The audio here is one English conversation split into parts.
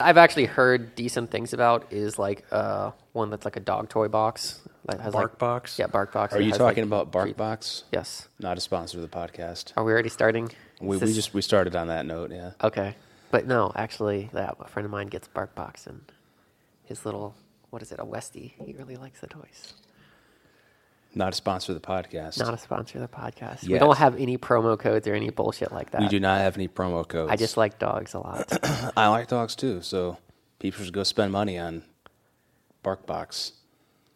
I've actually heard decent things about is like uh one that's like a dog toy box that has Bark like box? yeah BarkBox. Are you talking like, about three- BarkBox? Yes. Not a sponsor of the podcast. Are we already starting? We, we just we started on that note. Yeah. okay, but no, actually, that a friend of mine gets BarkBox and his little what is it a Westie? He really likes the toys. Not a sponsor of the podcast. Not a sponsor of the podcast. We don't have any promo codes or any bullshit like that. we do not have any promo codes. I just like dogs a lot. I like dogs too, so people should go spend money on BarkBox.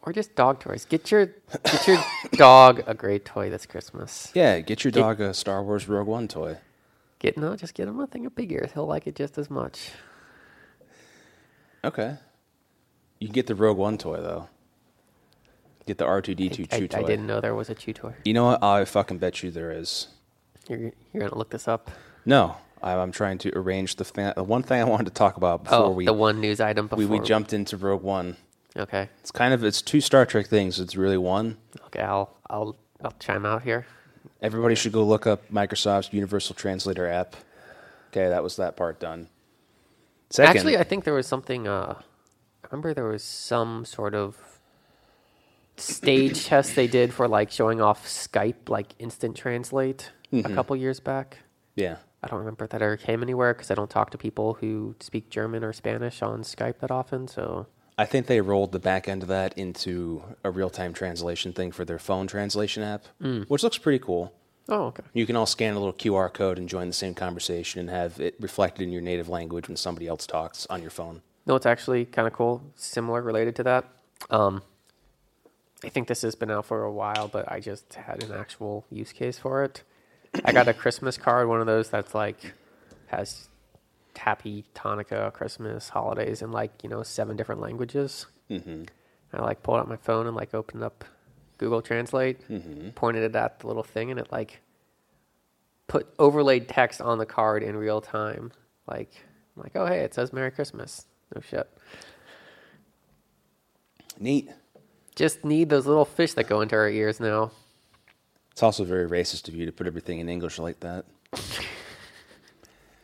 or just dog toys. Get your get your dog a great toy this Christmas. Yeah, get your dog a Star Wars Rogue One toy. Get no, just get him a thing of figures. He'll like it just as much. Okay. You can get the Rogue One toy though. Get the R two D two I, chew I toy. didn't know there was a chew toy. You know what? I fucking bet you there is. You're you're gonna look this up. No, I, I'm trying to arrange the thing. The one thing I wanted to talk about before Oh, we the one news item before we, we jumped into Rogue One. Okay, It's kind of it's two Star Trek things. It's really one. okay, I'll I'll I'll chime out here. Everybody should go look up Microsoft's Universal Translator app. Okay, that was that part done. Second, Actually, I think there was something. Uh, I remember there was some sort of stage test they did for like showing off Skype, like instant translate, a couple years back. yeah, I don't remember if that ever came anywhere because I don't talk to people who speak German or Spanish on Skype that often. So I think they rolled the back end of that into a real time translation thing for their phone translation app, which looks pretty cool. oh okay. You can all scan a little QR code and join the same conversation and have it reflected in your native language when somebody else talks on your phone. No, it's actually kind of cool, similar related to that. Um, I think this has been out for a while, but I just had an actual use case for it. I got a Christmas card, one of those that's like has Happy Hanukkah, Christmas, holidays, in like you know seven different languages. Mm-hmm. I like pulled out my phone and like opened up Google Translate, pointed it at the little thing, and it like put overlaid text on the card in real time. Like, I'm like, oh hey, it says Merry Christmas. No shit. Neat. Just need those little fish that go into our ears now. It's also very racist of you to put everything in English like that.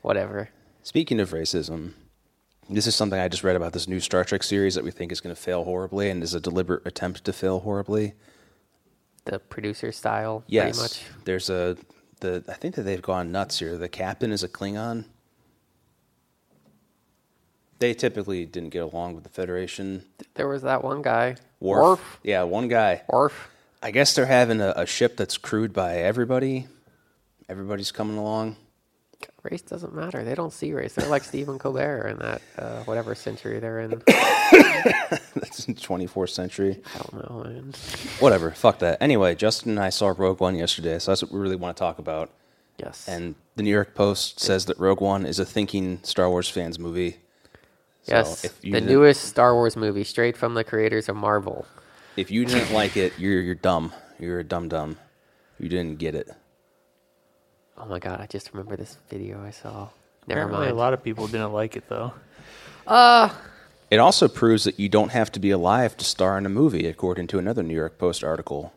Whatever. Speaking of racism, this is something I just read about this new Star Trek series that we think is going to fail horribly and is a deliberate attempt to fail horribly. The producer style, Yes, pretty much. there's a the I think that they've gone nuts here. The captain is a Klingon. They typically didn't get along with the Federation. There was that one guy. Worf, Worf. yeah, one guy. Worf. I guess they're having a, a ship that's crewed by everybody. Everybody's coming along. Race doesn't matter. They don't see race. They're like Stephen Colbert in that uh, whatever century they're in. That's in 24th century. I don't know. Man. Whatever. Fuck that. Anyway, Justin and I saw Rogue One yesterday, so that's what we really want to talk about. Yes. And the New York Post says that Rogue One is a thinking Star Wars fans movie. So yes, if you the newest Star Wars movie, straight from the creators of Marvel. If you didn't like it, you're you're dumb. You're a dumb dumb. You didn't get it. Oh my god! I just remember this video I saw. Never Apparently, mind. a lot of people didn't like it though. Uh, it also proves that you don't have to be alive to star in a movie, according to another New York Post article.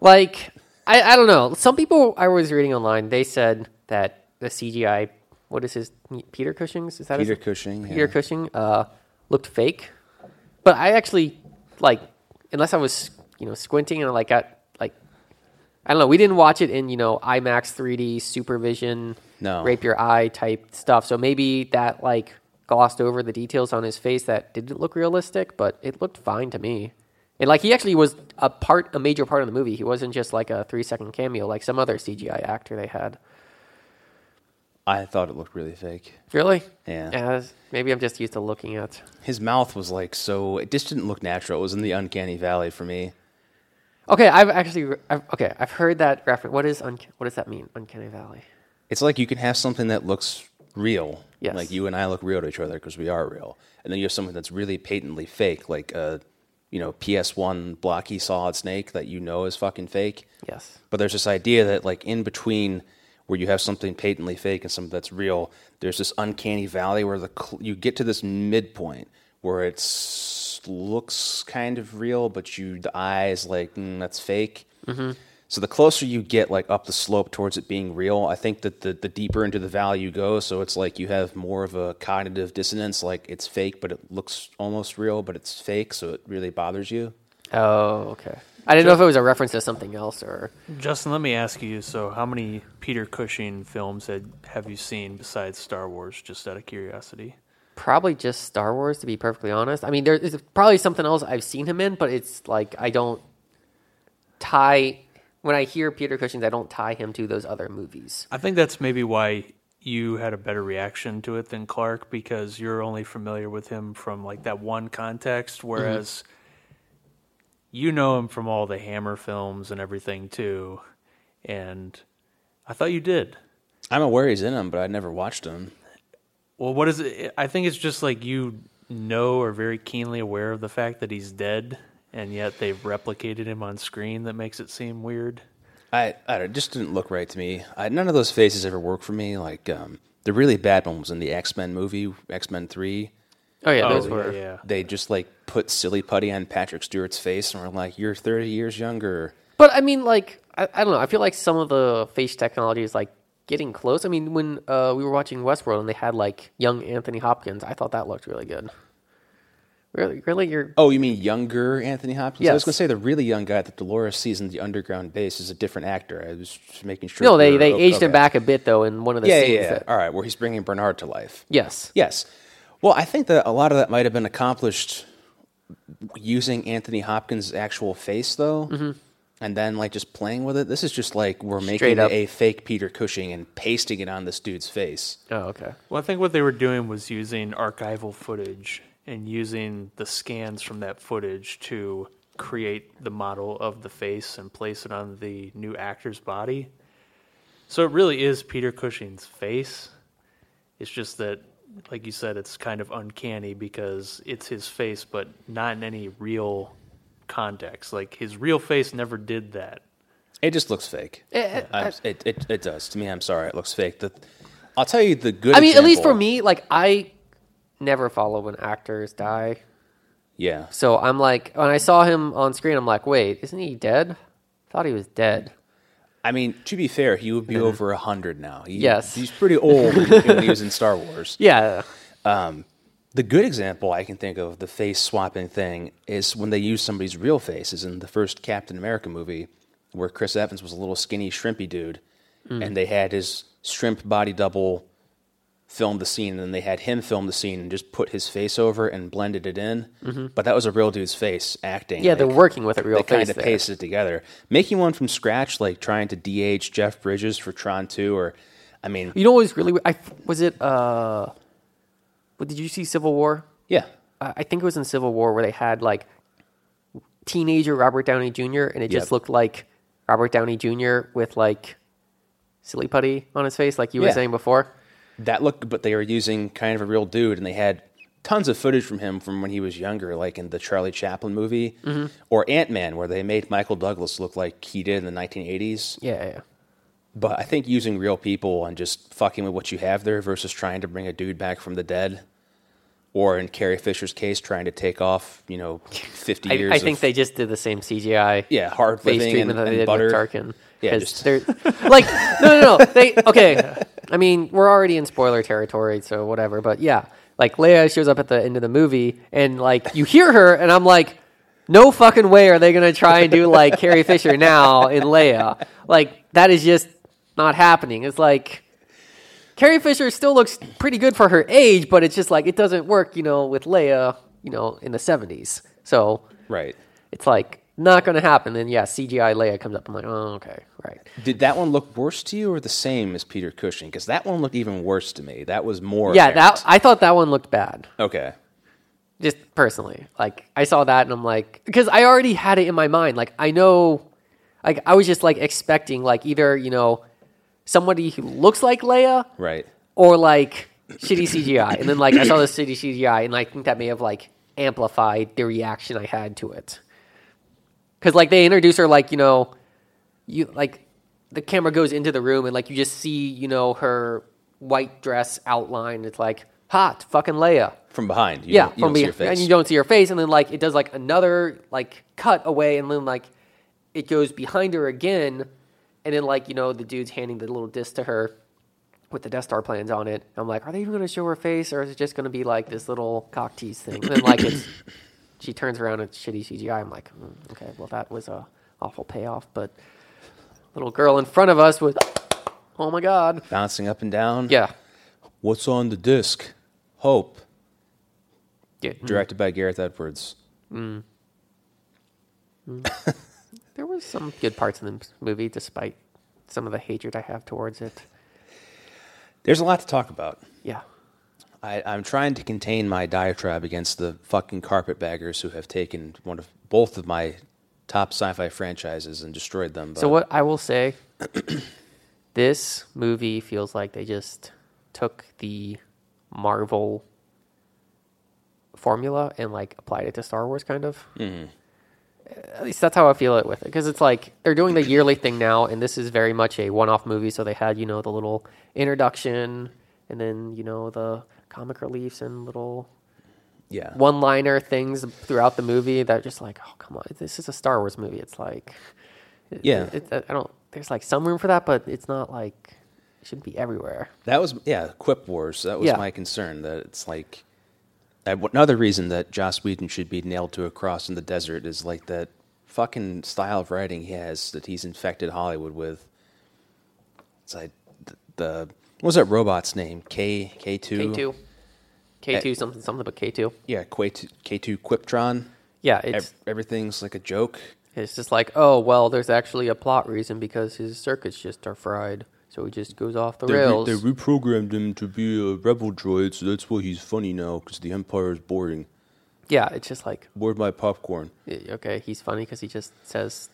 Like, I, I don't know. Some people I was reading online, they said that the CGI, what is his, Peter Cushing's? Is that Peter his, Cushing. Peter yeah. Cushing, uh, looked fake. But I actually, like, unless I was, you know, squinting and I, like, got, like, I don't know. We didn't watch it in, you know, IMAX 3D, supervision, No. rape your eye type stuff. So maybe that, like, glossed over the details on his face that didn't look realistic, but it looked fine to me. And like he actually was a part, a major part of the movie. He wasn't just like a three second cameo like some other CGI actor they had. I thought it looked really fake. Really? Yeah. that's- maybe I'm just used to looking at. His mouth was like so. It just didn't look natural. It was in the uncanny valley for me. Okay, I've actually I've, okay. I've heard that reference. What is What does that mean? Uncanny Valley. It's like you can have something that looks real, Yes. like you and I look real to each other because we are real, and then you have something that's really patently fake, like a you know PS1 blocky solid snake that you know is fucking fake. Yes. But there's this idea that like in between where you have something patently fake and something that's real, there's this uncanny valley where the cl- you get to this midpoint where it looks kind of real, but you the eyes like mm, that's fake. Mm-hmm. So the closer you get like up the slope towards it being real, I think that the, the deeper into the valley you go, so it's like you have more of a cognitive dissonance, like it's fake, but it looks almost real, but it's fake, so it really bothers you. Oh, okay. I didn't know if it was a reference to something else or. Justin, let me ask you. So, how many Peter Cushing films had, have you seen besides Star Wars? Just out of curiosity. Probably just Star Wars, to be perfectly honest. I mean, there's probably something else I've seen him in, but it's like I don't tie. When I hear Peter Cushing, I don't tie him to those other movies. I think that's maybe why you had a better reaction to it than Clark because you're only familiar with him from like that one context, mm-hmm. whereas you know him from all the Hammer films and everything too. And I thought you did. I'm aware he's in them, but I never watched them. Well, what is it? I think it's just like you know or very keenly aware of the fact that he's dead, and yet they've replicated him on screen that makes it seem weird. I, I don't- it just didn't look right to me. I, none of those faces ever worked for me. Like um, the really bad one was in the X Men movie, X Men Three. Oh yeah, those oh, were. yeah, yeah. They just like put silly putty on Patrick Stewart's face, and were like, "You're 30 years younger." But I mean, like, I, I don't know. I feel like some of the face technology is like getting close. I mean, when uh, we were watching Westworld and they had like young Anthony Hopkins, I thought that looked really good. Really, really, you're. Oh, you mean younger Anthony Hopkins? Yeah, I was going to say the really young guy that Dolores sees in the underground base is a different actor. I was just making sure. No, they they oh, aged him back a bit though in one of the Yeah, scenes. yeah, yeah. That, All right, where he's bringing Bernard to life. yes. Yes. Well, I think that a lot of that might have been accomplished using Anthony Hopkins' actual face, though, Mm-hmm. and then like just playing with it. This is just like we're Straight making up. a fake Peter Cushing and pasting it on this dude's face. Oh, okay. Well, I think what they were doing was using archival footage and using the scans from that footage to create the model of the face and place it on the new actor's body. So it really is Peter Cushing's face. It's just that, like you said, it's kind of uncanny because it's his face, but not in any real context. Like his real face never did that. It just looks fake. Eh, I'm- it, it it does to me. I'm sorry, it looks fake. The, I'll tell you the good. I mean, at least for me, like I never follow when actors die. Yeah, So I'm like, when I saw him on screen, I'm like, wait, isn't he dead? Thought he was dead. I mean, to be fair, he would be mm-hmm. over a hundred now. He, Yes. he's pretty old when he was in Star Wars. Yeah. Um, the good example I can think of the face swapping thing is when they use somebody's real face, is in the first Captain America movie, where Chris Evans was a little skinny, shrimpy dude, mm. and they had his shrimp body double film the scene, and then they had him film the scene and just put his face over and blended it in. But that was a real dude's face acting. Yeah, they're working with a real they kind of pasted it together. Making one from scratch, like trying to de-age Jeff Bridges for Tron 2, or I mean, You know what was really weird? I was it. uh What did you see Civil War? yeah, I I think it was in Civil War where they had like teenager Robert Downey Jr. and it just Yep. looked like Robert Downey Jr. with like silly putty on his face, like you were saying before. That looked, but they were using kind of a real dude, and they had tons of footage from him from when he was younger, like in the Charlie Chaplin movie Mm-hmm. or Ant Man, where they made Michael Douglas look like he did in the 1980s. Yeah, yeah. But I think using real people and just fucking with what you have there versus trying to bring a dude back from the dead, or in Carrie Fisher's case, trying to take off, you know, 50 I, years. I think of, they just did the same CGI. yeah, hard face treatment and, that they and did butter. with Tarkin. Yeah, just- they're like no, no, no. They okay. I mean, we're already in spoiler territory, so whatever. But yeah, like Leia shows up at the end of the movie, and like you hear her, and I'm like, no fucking way are they gonna try and do like Carrie Fisher now in Leia? Like that is just not happening. It's like. Carrie Fisher still looks pretty good for her age, but it's just like it doesn't work, you know, with Leia, you know, in the 70s. So Right. it's like not going to happen. Then yeah, CGI Leia comes up. I'm like, oh, okay, right. Did that one look worse to you or the same as Peter Cushing? Because that one looked even worse to me. That was more. Yeah, apparent. that I thought that one looked bad. Okay. Just personally, like I saw that and I'm like, because I already had it in my mind. Like I know, like I was just like expecting like either you know somebody who looks like Leia Right. or like shitty CGI. And then like I saw the shitty CGI, and I think that may have like amplified the reaction I had to it. Because like they introduce her like you know, you like the camera goes into the room and like you just see you know her white dress outline. It's like hot fucking Leia. From behind. You yeah, from don't see behind, and you don't see her face, and then like it does like another like cut away, and then like it goes behind her again, and then like you know the dude's handing the little disc to her with the Death Star plans on it. I'm like, are they even going to show her face, or is it just going to be like this little cock tease thing? And then like it's she turns around and shitty CGI. I'm like, mm, okay, well that was a awful payoff, but little girl in front of us was, oh my god, Bouncing up and down. yeah, What's on the disc? Hope. yeah. Mm. Directed by Gareth Edwards. Mm. Mm. There was some good parts in the movie, despite some of the hatred I have towards it. There's a lot to talk about. Yeah. I, I'm trying to contain my diatribe against the fucking carpetbaggers who have taken one of both of my top sci-fi franchises and destroyed them. So what I will say, this movie feels like they just took the Marvel formula and like applied it to Star Wars, kind of. Mm-hmm. At least that's how I feel it with it, because it's like they're doing the yearly thing now, and this is very much a one-off movie. So they had you know the little introduction, and then you know the comic reliefs and little yeah, one-liner things throughout the movie that are just like, oh come on, this is a Star Wars movie. It's like, it- Yeah. it, I don't. There's like some room for that, but it's not like it shouldn't be everywhere. that was yeah, Quip Wars. That was Yeah. my concern. That it's like another reason that Joss Whedon should be nailed to a cross in the desert is like that fucking style of writing he has that he's infected Hollywood with. It's like the, the what was that robot's name? K K two K two, K two something something, but K two. Yeah, K two K two Quiptron. Yeah, Ev- it's everything's like a joke. it's just like, oh well, there's actually a plot reason because his circuits just are fried, so he just goes off the rails. They reprogrammed him to be a rebel droid, so that's why he's funny now because the Empire is boring. yeah, it's just like, Bored by popcorn. eh, okay, he's funny because he just says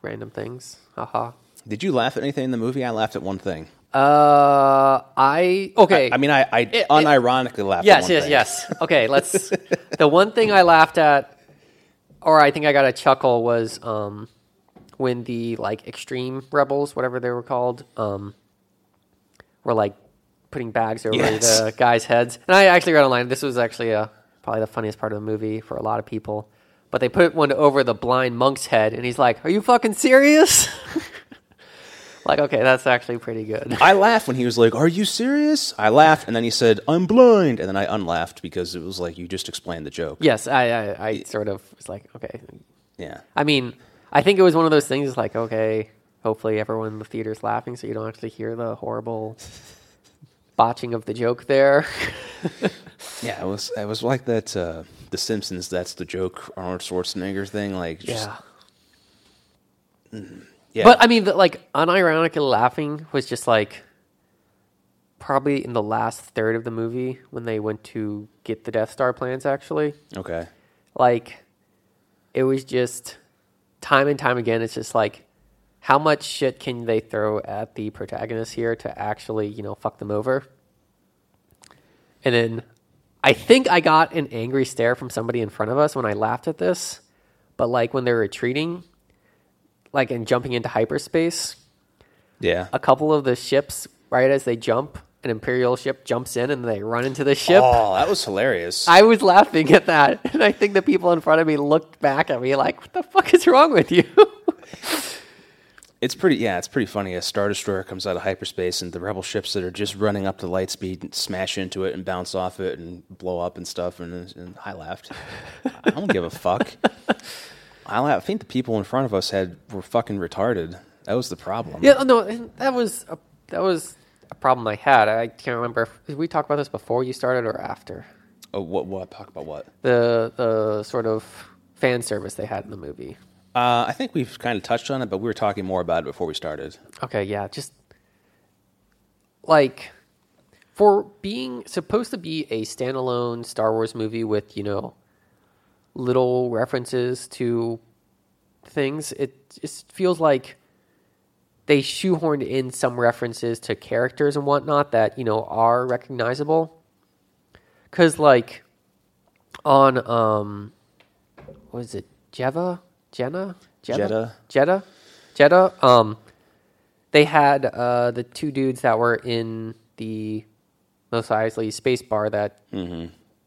random things. Haha. Did you laugh at anything in the movie? I laughed at one thing. Uh, I okay. I mean, I, I it- unironically laughed. at Yes, one yes, thing. yes. Okay, let's. the one thing I laughed at, or I think I got a chuckle, was um, when the like extreme rebels, whatever they were called, um, were like putting bags over Yes. the guys' heads. And I actually read online. This was actually uh probably the funniest part of the movie for a lot of people. But they put one over the blind monk's head, and he's like, "Are you fucking serious?" like, okay, that's actually pretty good. I laughed when he was like, "Are you serious?" I laughed, and then he said, "I'm blind," and then I unlaughed because it was like you just explained the joke. yes, I, I, I sort of was like, okay, Yeah. I mean, I think it was one of those things. Like, okay, hopefully everyone in the theater's laughing, so you don't actually hear the horrible botching of the joke there. Yeah, it was. It was like that. Uh, the Simpsons. That's the joke. Arnold Schwarzenegger thing. Like, just, yeah. Yeah. But I mean, the, like, unironically laughing was just like probably in the last third of the movie when they went to get the Death Star plans. Actually, okay. like, it was just time and time again. It's just like. How much shit can they throw at the protagonist here to actually, you know, fuck them over? And then I think I got an angry stare from somebody in front of us when I laughed at this. But like when they're retreating, like in jumping into hyperspace, Yeah. a couple of the ships, right as they jump, an Imperial ship jumps in and they run into the ship. Oh, that was hilarious. I was laughing at that. And I think the people in front of me looked back at me like, what the fuck is wrong with you? It's pretty, yeah, it's pretty funny. A star destroyer comes out of hyperspace, and the rebel ships that are just running up to light speed smash into it and bounce off it and blow up and stuff. And, and I laughed. I don't give a fuck. I think the people in front of us had were fucking retarded. That was the problem. yeah, no, that was a, that was a problem I had. I can't remember. If, did we talk about this before you started or after? Oh, what? What? Talk about what? The the sort of fan service they had in the movie. Uh, I think we've kind of touched on it, but we were talking more about it before we started. Okay, yeah, just like for being supposed to be a standalone Star Wars movie with, you know, little references to things, it just feels like they shoehorned in some references to characters and whatnot that, you know, are recognizable. Cause like on um what is it, Jeva? Jenna? Jedha. Jedha? Jedha. Um they had uh, the two dudes that were in the Mos Eisley space bar that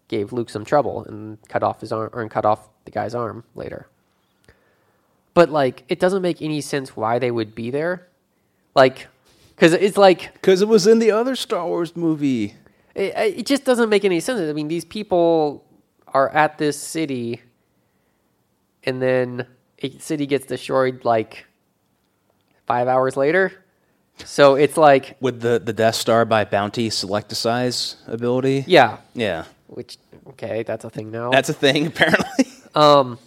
gave Luke some trouble and cut off his arm or cut off the guy's arm later. but like it doesn't make any sense why they would be there. Like, because it's like Because it was in the other Star Wars movie. it, it just doesn't make any sense. I mean, these people are at this city, and then a city gets destroyed like five hours later. So it's like, With the, the Death Star by Bounty Select-a-Size ability. yeah, Yeah. Which okay, that's a thing now. That's a thing, apparently. Um,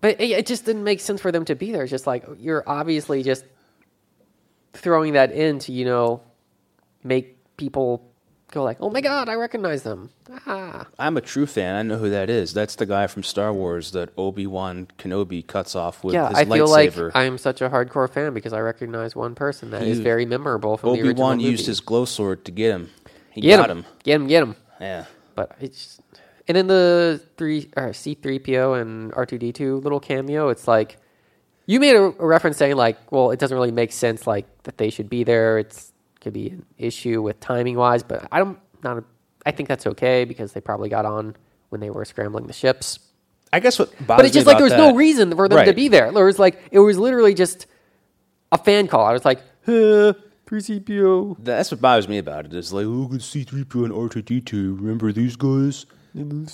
but it, it just didn't make sense for them to be there. It's just like you're obviously just throwing that in to you know make people go like, "Oh my god, I recognize them." Ah, I'm a true fan. I know who that is. That's the guy from Star Wars that Obi Wan Kenobi cuts off with yeah. his I feel like. I'm such a hardcore fan because I recognize one person that is He- very memorable from the Obi-Wan used his glow sword to get him. He get got him. him. get him, get him. Yeah but it's, and in the three or C three PO and R two D two little cameo, it's like you made a, a, reference saying like, well, it doesn't really make sense like that they should be there. It's could be an issue with timing wise, but I don't not a, I think that's okay because they probably got on when they were scrambling the ships. I guess what but it's just like there was that, no reason for them right. to be there. There was like it was literally just a fan call. I was like, huh, 3CPO. That's what bothers me about it. It's like, look at C3PO and R2D2. Remember these guys? When,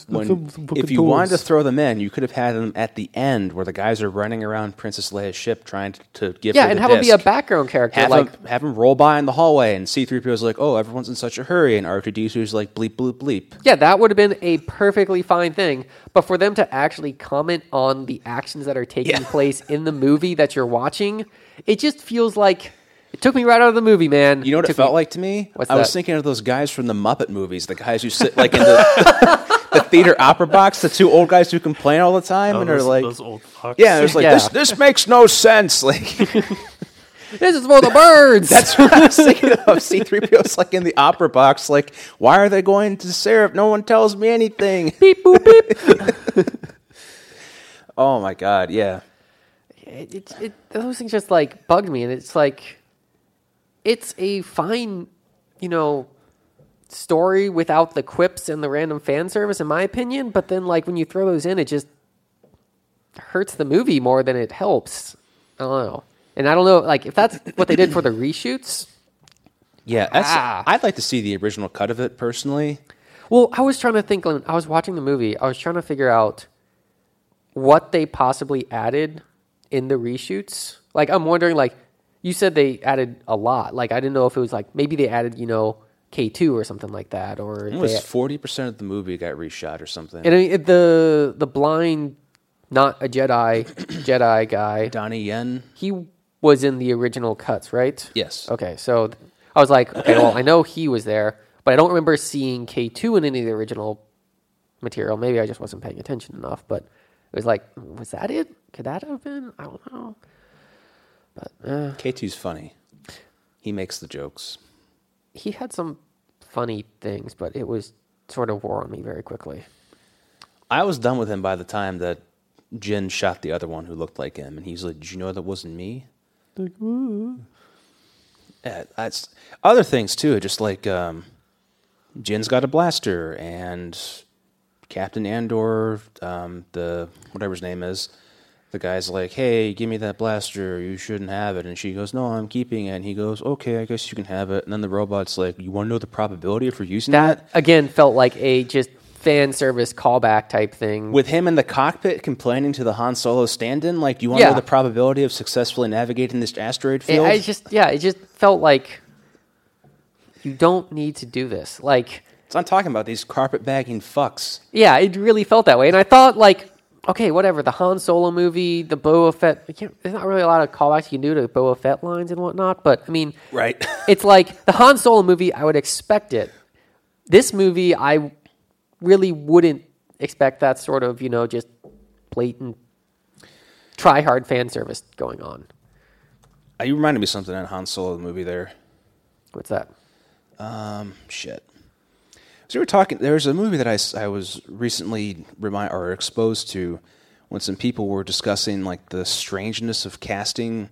if you wanted to throw them in, you could have had them at the end where the guys are running around Princess Leia's ship trying to, to give yeah, her and have disc. be a background character. Have, like, have them roll by in the hallway, and C3PO is like, oh, everyone's in such a hurry, and R2D2 is like, bleep, bleep, bleep. Yeah, that would have been a perfectly fine thing. But for them to actually comment on the actions that are taking yeah. place in the movie that you're watching, it just feels like – it took me right out of the movie, man. You know what it Took felt me- like to me? What's I was thinking of those guys from the Muppet movies, the guys who sit like in the, the theater opera box, the two old guys who complain all the time, Oh, and are like, those old fucks. yeah, it's like Yeah. this. This makes no sense. Like This is for the birds. that's what I was thinking of. C three PO's like in the opera box. Like, why are they going to Sarah if no one tells me anything? beep boop beep. Oh my god, yeah. it, it, it, those things just like bugged me, and it's like it's a fine, you know, story without the quips and the random fan service, in my opinion. But then, like when you throw those in, it just hurts the movie more than it helps. I don't know, and I don't know, like if that's what they did for the reshoots. Yeah, Ah. I'd like to see the original cut of it personally. Well, I was trying to think when I was watching the movie, I was trying to figure out what they possibly added in the reshoots. Like I'm wondering like you said they added a lot. Like I didn't know if it was like maybe they added, you know, K2 or something like that or It was forty percent of the movie got reshot or something. and I mean, the the blind not a Jedi Jedi guy. Donnie Yen. He was in the original cuts, right? Yes. Okay, so I was like, okay, well, I know he was there, but I don't remember seeing K2 in any of the original material. Maybe I just wasn't paying attention enough, but it was like, was that it? Could that have been? I don't know. But uh, K2's funny. He makes the jokes. he had some funny things, but it was sort of wore on me very quickly. I was done with him by the time that Jyn shot the other one who looked like him, and he's like, "Did you know that wasn't me?" Yeah, that's other things too. Just like um, Jyn's got a blaster, and Captain Andor, um, the whatever his name is, the guy's like, "Hey, give me that blaster. You shouldn't have it." And she goes, "No, I'm keeping it." And he goes, "Okay, I guess you can have it." And then the robot's like, "You want to know the probability of for using that?" That again felt like a just fan service callback type thing. with him in the cockpit complaining to the Han Solo stand-in, like, do you want to Yeah. know the probability of successfully navigating this asteroid It- field? I just yeah, it just felt like you don't need to do this. Like so I'm talking about these carpet-bagging fucks. yeah, it really felt that way. And I thought like okay, whatever, the Han Solo movie, the Boba Fett, there's not really a lot of callbacks you can do to Boba Fett lines and whatnot, but I mean, Right. it's like the Han Solo movie, I would expect it. This movie, I really wouldn't expect that sort of, you know, just blatant try hard fan service going on. Uh, you reminded me of something in Han Solo the movie there. What's that? Shit. So we were talking. There was a movie that I, I was recently remind or exposed to when some people were discussing like the strangeness of casting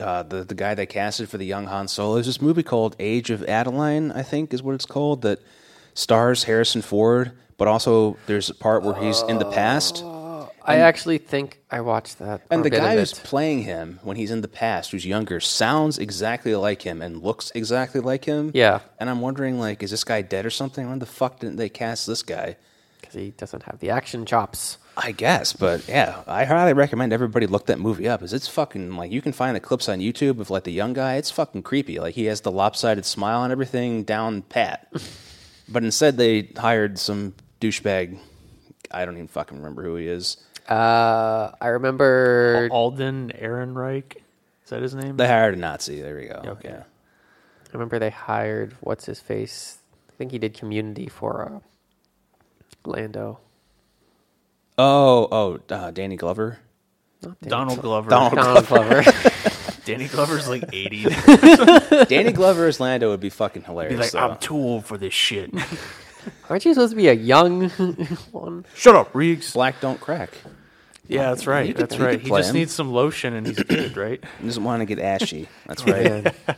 uh, the the guy they casted for the young Han Solo. There's this movie called Age of Adaline, I think is what it's called, that stars Harrison Ford, but also there's a part where he's in the past. I actually think I watched that. And the a bit of guy who's playing him when he's in the past, who's younger, sounds exactly like him and looks exactly like him. Yeah. And I'm wondering, like, is this guy dead or something? When the fuck didn't they cast this guy? because he doesn't have the action chops. I guess, but yeah, I highly recommend everybody look that movie up. Is it's fucking like you can find the clips on YouTube of like the young guy. It's fucking creepy. Like he has the lopsided smile and everything down pat. but instead, they hired some douchebag. I don't even fucking remember who he is. Uh, I remember. Alden Ehrenreich. Is that his name? They hired a Nazi. There we go. Okay. Yeah. I remember they hired what's his face. I think he did Community for uh, Lando. Oh, oh, uh, Danny Glover. Not Danny Donald Glover. Donald Donald Glover. Danny Glover's like 80. Danny Glover as Lando would be fucking hilarious. He's like, though. I'm too old for this shit. Aren't you supposed to be a young one? Shut up, Reeks. Black don't crack. Yeah, that's right. could- that's you right. He play just him. needs some lotion and he's good, right? He doesn't want to get ashy. That's right. Man.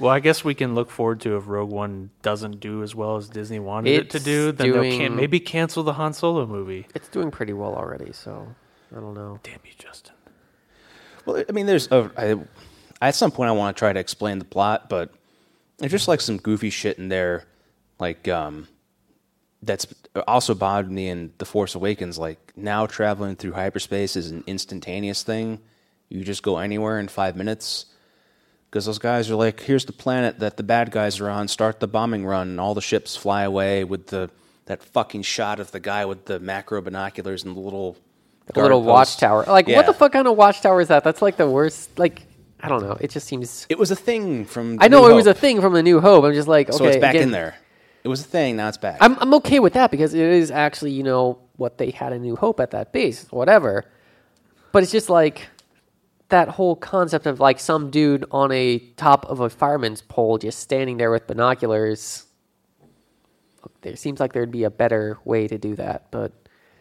Well, I guess we can look forward to if Rogue One doesn't do as well as Disney wanted it to It's do, then they'll can maybe cancel the Han Solo movie. It's doing pretty well already, so I don't know. Damn you, Justin. Well, I mean, there's a, I, at some point I want to try to explain the plot, but there's just like some goofy shit in there, like um, that's also bothered me in The Force Awakens. Like now traveling through hyperspace is an instantaneous thing. You just go anywhere in five minutes. Because those guys are like, here's the planet that the bad guys are on. Start the bombing run, and all the ships fly away with the that fucking shot of the guy with the macro binoculars and the little guard little post. watchtower. Like, Yeah. what the fuck kind of watchtower is that? That's like the worst. Like, I don't know. It just seems. It was a thing from. I know New it was a thing from the New Hope. I'm just like, okay, so it's back again, in there. It was a thing. Now it's back. I'm I'm okay with that because it is actually you know what they had a New Hope at that base, whatever. But it's just like that whole concept of like some dude on a top of a fireman's pole just standing there with binoculars. There seems like there'd be a better way to do that, but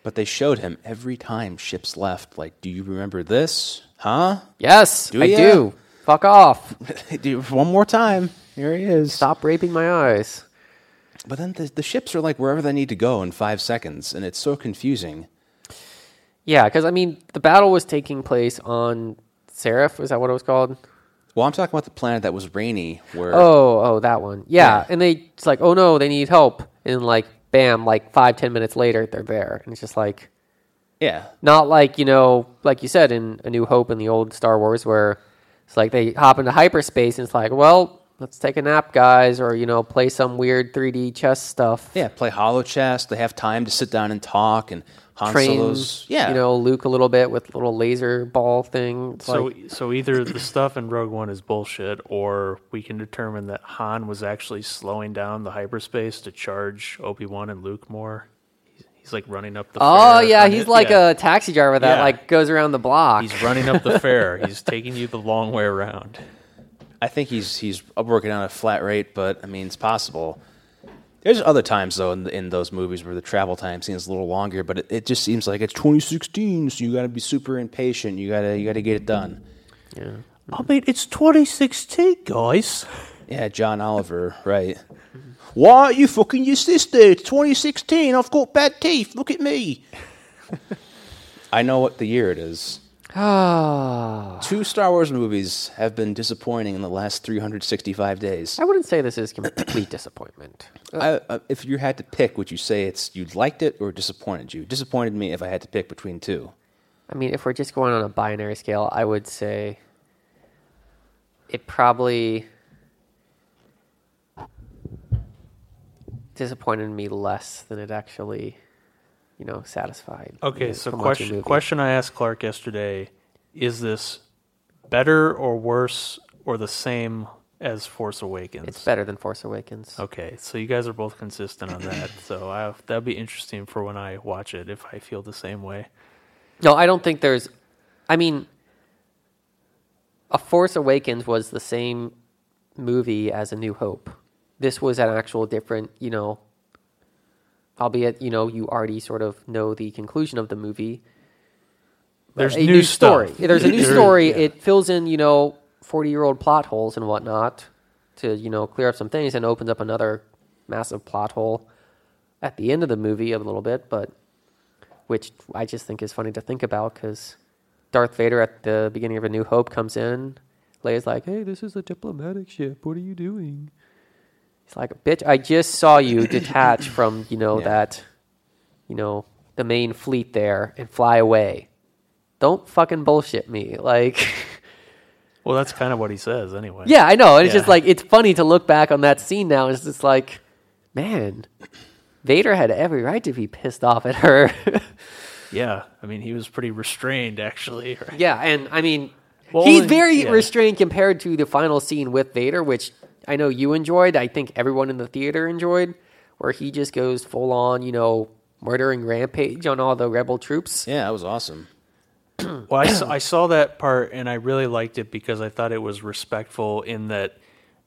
but they showed him every time ships left. Like, do you remember this? Huh? yes, Do I ya? do. Fuck off! Do- One more time. Here he is. Stop raping my eyes. But then the, the ships are like wherever they need to go in five seconds, and it's so confusing. Yeah, because I mean, the battle was taking place on Scarif. Is that what it was called? Well, I'm talking about the planet that was rainy, where Oh, oh, that one. Yeah. Yeah. and they it's like, oh no, they need help, and like, bam, like five, ten minutes later, they're there, and it's just like, yeah, not like you know, like you said in A New Hope in the old Star Wars, where it's like they hop into hyperspace, and it's like, well, let's take a nap, guys, or you know, play some weird 3D chess stuff. yeah, play hollow chess. They have time to sit down and talk, and Han Train, Solo's yeah, you know, Luke a little bit with little laser ball thing. It's So, like, so either the stuff in Rogue One is bullshit, or we can determine that Han was actually slowing down the hyperspace to charge Obi Wan and Luke more. He's, he's like running up the. oh fare yeah, he's it. like Yeah. a taxi driver that Yeah. like goes around the block. He's running up the fare. He's taking you the long way around. I think he's he's working on a flat rate, but I mean it's possible. There's other times though in, in those movies where the travel time seems a little longer, but it, it just seems like it's 2016, so you got to be super impatient. You gotta you gotta get it done. yeah. I mean, it's 2016, guys. Yeah, John Oliver, right? Why are you fucking your sister? It's 2016. I've got bad teeth. Look at me. I know what the year it is. Ah. Two Star Wars movies have been disappointing in the last 365 days. I wouldn't say this is complete disappointment. I, uh, if you had to pick, would you say it's you liked it or disappointed you? Disappointed me if I had to pick between two. I mean, if we're just going on a binary scale, I would say it probably disappointed me less than it actually, you know, satisfied. Okay, so from watching the question question I asked Clark yesterday: Is this better or worse or the same as Force Awakens? It's better than Force Awakens. Okay, so you guys are both consistent on that. so I, that'd be interesting for when I watch it if I feel the same way. No, I don't think there's. I mean, A Force Awakens was the same movie as A New Hope. This was an actual different, you know, albeit, you know, you already sort of know the conclusion of the movie. There's a new, story. stuff. There's a new story. yeah. It fills in, you know, 40 year old plot holes and whatnot to, you know, clear up some things and opens up another massive plot hole at the end of the movie a little bit. But which I just think is funny to think about because Darth Vader at the beginning of A New Hope comes in. Leia's like, "Hey, this is a diplomatic ship. What are you doing?" He's like, "Bitch, I just saw you detach from you know Yeah. that, you know, the main fleet there and fly away. Don't fucking bullshit me." Like, Well, that's kind of what he says anyway. yeah, I know. And it's just like it's funny to look back on that scene now. It's just like, man, Vader had every right to be pissed off at her. Yeah. I mean, he was pretty restrained, actually. right? Yeah, and I mean, Well, he's very yeah. restrained compared to the final scene with Vader, which I know you enjoyed. I think everyone in the theater enjoyed, where he just goes full on, you know, murdering rampage on all the rebel troops. Yeah, that was awesome. Well, I saw, I saw that part and I really liked it because I thought it was respectful in that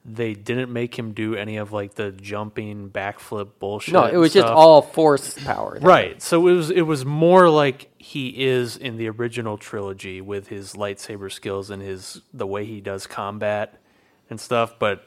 they didn't make him do any of like the jumping backflip bullshit. No, it and was just all force power. right. So it was it was more like he is in the original trilogy with his lightsaber skills and his the way he does combat and stuff. But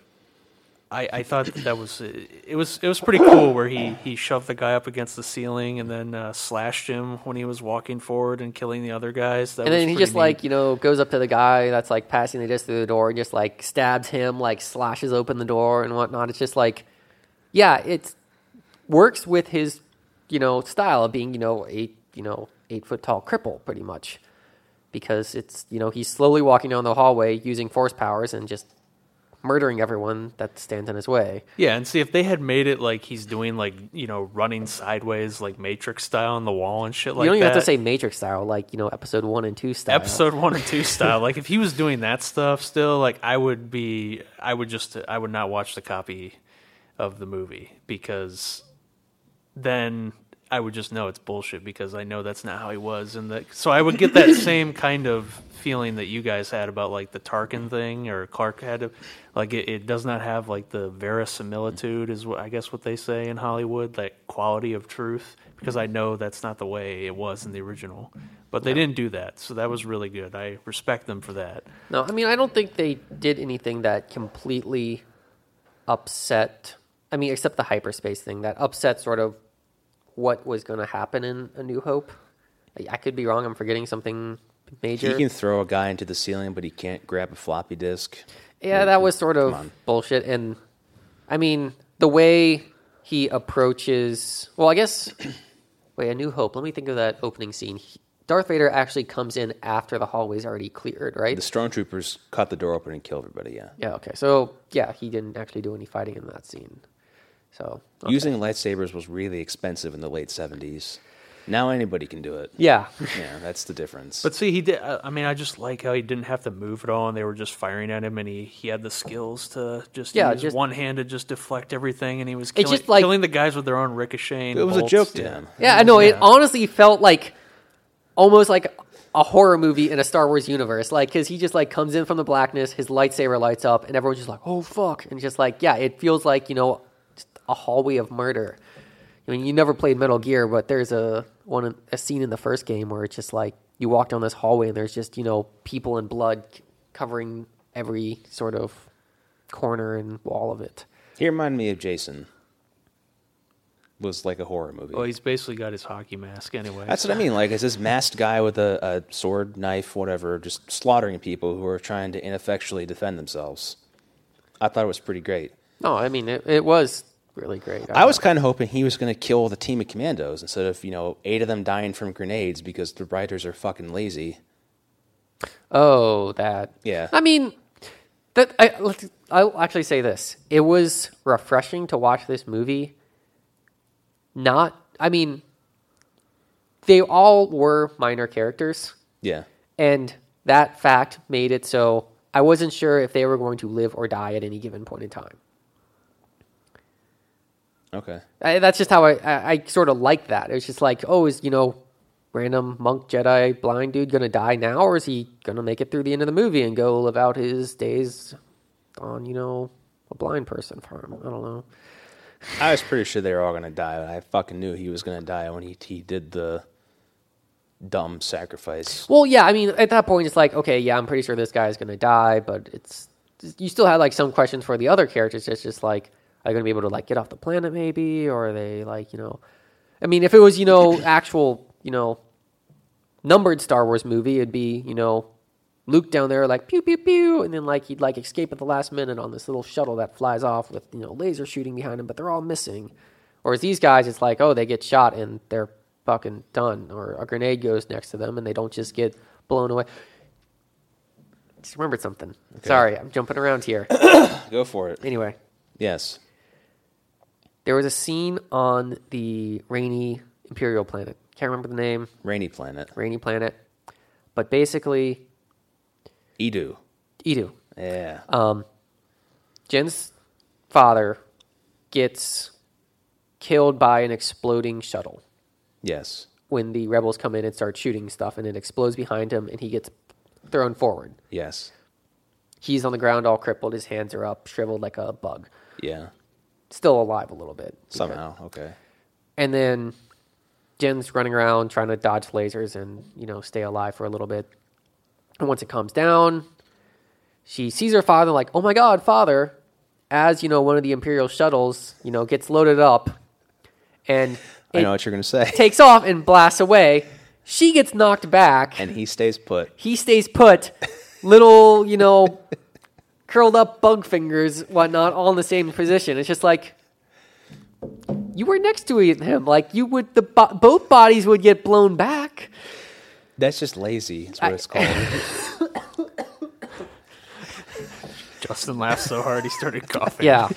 I, I thought that, was it was it was pretty cool where he, he shoved the guy up against the ceiling and then uh, slashed him when he was walking forward and killing the other guys. That and then he just neat. like you know goes up to the guy that's like passing the disc through the door and just like stabs him, like slashes open the door and whatnot. It's just like, yeah, it works with his you know style of being you know eight you know eight foot tall cripple pretty much because it's you know he's slowly walking down the hallway using force powers and just murdering everyone that stands in his way. Yeah, and see if they had made it like he's doing like you know running sideways like Matrix style on the wall and shit like you don't even that. have to say Matrix style, like you know episode one and two style. episode one and two style. Like if he was doing that stuff still, like I would be, I would just, I would not watch the copy of the movie because then I would just know it's bullshit because I know that's not how he was, and that so I would get that same kind of feeling that you guys had about like the Tarkin thing or Clark had, like it, it does not have like the verisimilitude is what I guess what they say in Hollywood, that quality of truth, because I know that's not the way it was in the original. But they didn't do that, so that was really good. I respect them for that. No, I mean I don't think they did anything that completely upset. I mean, except the hyperspace thing that upset sort of what was going to happen in A New Hope. I, I could be wrong. I'm forgetting something major. He can throw a guy into the ceiling, but he can't grab a floppy disk. Yeah, that was sort of bullshit. And I mean, the way he approaches. Well, I guess. Wait, A New Hope. Let me think of that opening scene. He- Darth Vader actually comes in after the hallway's already cleared, right? The stormtroopers cut the door open and kill everybody. Yeah, Yeah. Okay. So yeah, he didn't actually do any fighting in that scene. So okay. using lightsabers was really expensive in the late seventies. Now anybody can do it. yeah, Yeah, that's the difference. But see, he did. uh, I mean, I just like how he didn't have to move at all, and they were just firing at him, and he, he had the skills to just Yeah, use just- one hand to just deflect everything, and he was killing, just like- killing the guys with their own ricocheting. it was a joke to Yeah. him. yeah. I know. It honestly felt like almost like a horror movie in a Star Wars universe. Like because he just like comes in from the blackness, his lightsaber lights up, and everyone's just like, "Oh fuck!" And just like yeah, it feels like you know just a hallway of murder. I mean, you never played Metal Gear, but there's a one a scene in the first game where it's just like you walk down this hallway and there's just you know people and blood covering every sort of corner and wall of it. He reminded me of Jason. Was like a horror movie. Well, he's basically got his hockey mask anyway. That's what I mean. Like, it's this masked guy with a, a sword, knife, whatever, just slaughtering people who are trying to ineffectually defend themselves. I thought it was pretty great. No, I mean it, it was really great. I was uh, kind of hoping he was going to kill the team of commandos instead of, you know, eight of them dying from grenades because the writers are fucking lazy. Oh, that. Yeah. I mean, that I, I'll actually say this: it was refreshing to watch this movie. Not, I mean, they all were minor characters, Yeah. and that fact made it so I wasn't sure if they were going to live or die at any given point in time. Okay. I, that's just how I, I, I sort of like that. It was just like, oh, is you know, random monk Jedi blind dude gonna die now, or is he gonna make it through the end of the movie and go live out his days on you know a blind person farm? I don't know. I was pretty sure they were all going to die. I fucking knew he was going to die when he, he did the dumb sacrifice. Well, yeah, I mean, at that point, it's like, okay, yeah, I'm pretty sure this guy is gonna die, but it's you still had like some questions for the other characters. It's just like, are they gonna be able to like get off the planet, maybe, or are they like, you know, I mean, if it was you know actual you know, numbered Star Wars movie, it'd be, you know, Luke down there like pew pew pew, and then like he'd like escape at the last minute on this little shuttle that flies off with you know laser shooting behind him, but they're all missing. Or Whereas these guys, it's like oh they get shot and they're fucking done, or a grenade goes next to them and they don't just get blown away. Just remembered something. Sorry, I'm jumping around here. Go for it. anyway, Yes. There was a scene on the rainy Imperial planet. Can't remember the name. Rainy planet. Rainy planet. But basically, Eadu. Eadu. Yeah. Um, Jyn's father gets killed by an exploding shuttle yes. when the rebels come in and start shooting stuff, and it explodes behind him, and he gets thrown forward. Yes. He's on the ground, all crippled. His hands are up, shriveled like a bug. Yeah. Still alive a little bit. Somehow. Okay. And then Jyn's running around trying to dodge lasers and, you know, stay alive for a little bit. And once it comes down, she sees her father like, "Oh my god, father." As, you know, one of the Imperial shuttles, you know, gets loaded up and I know what you're going to say. takes off and blasts away. She gets knocked back. and he stays put. he stays put. Little, you know, curled up bug fingers, whatnot, all in the same position. It's just like you were next to him. Like you would, the bo- both bodies would get blown back. That's just lazy. That's what it's called. Justin laughed so hard he started coughing. Yeah.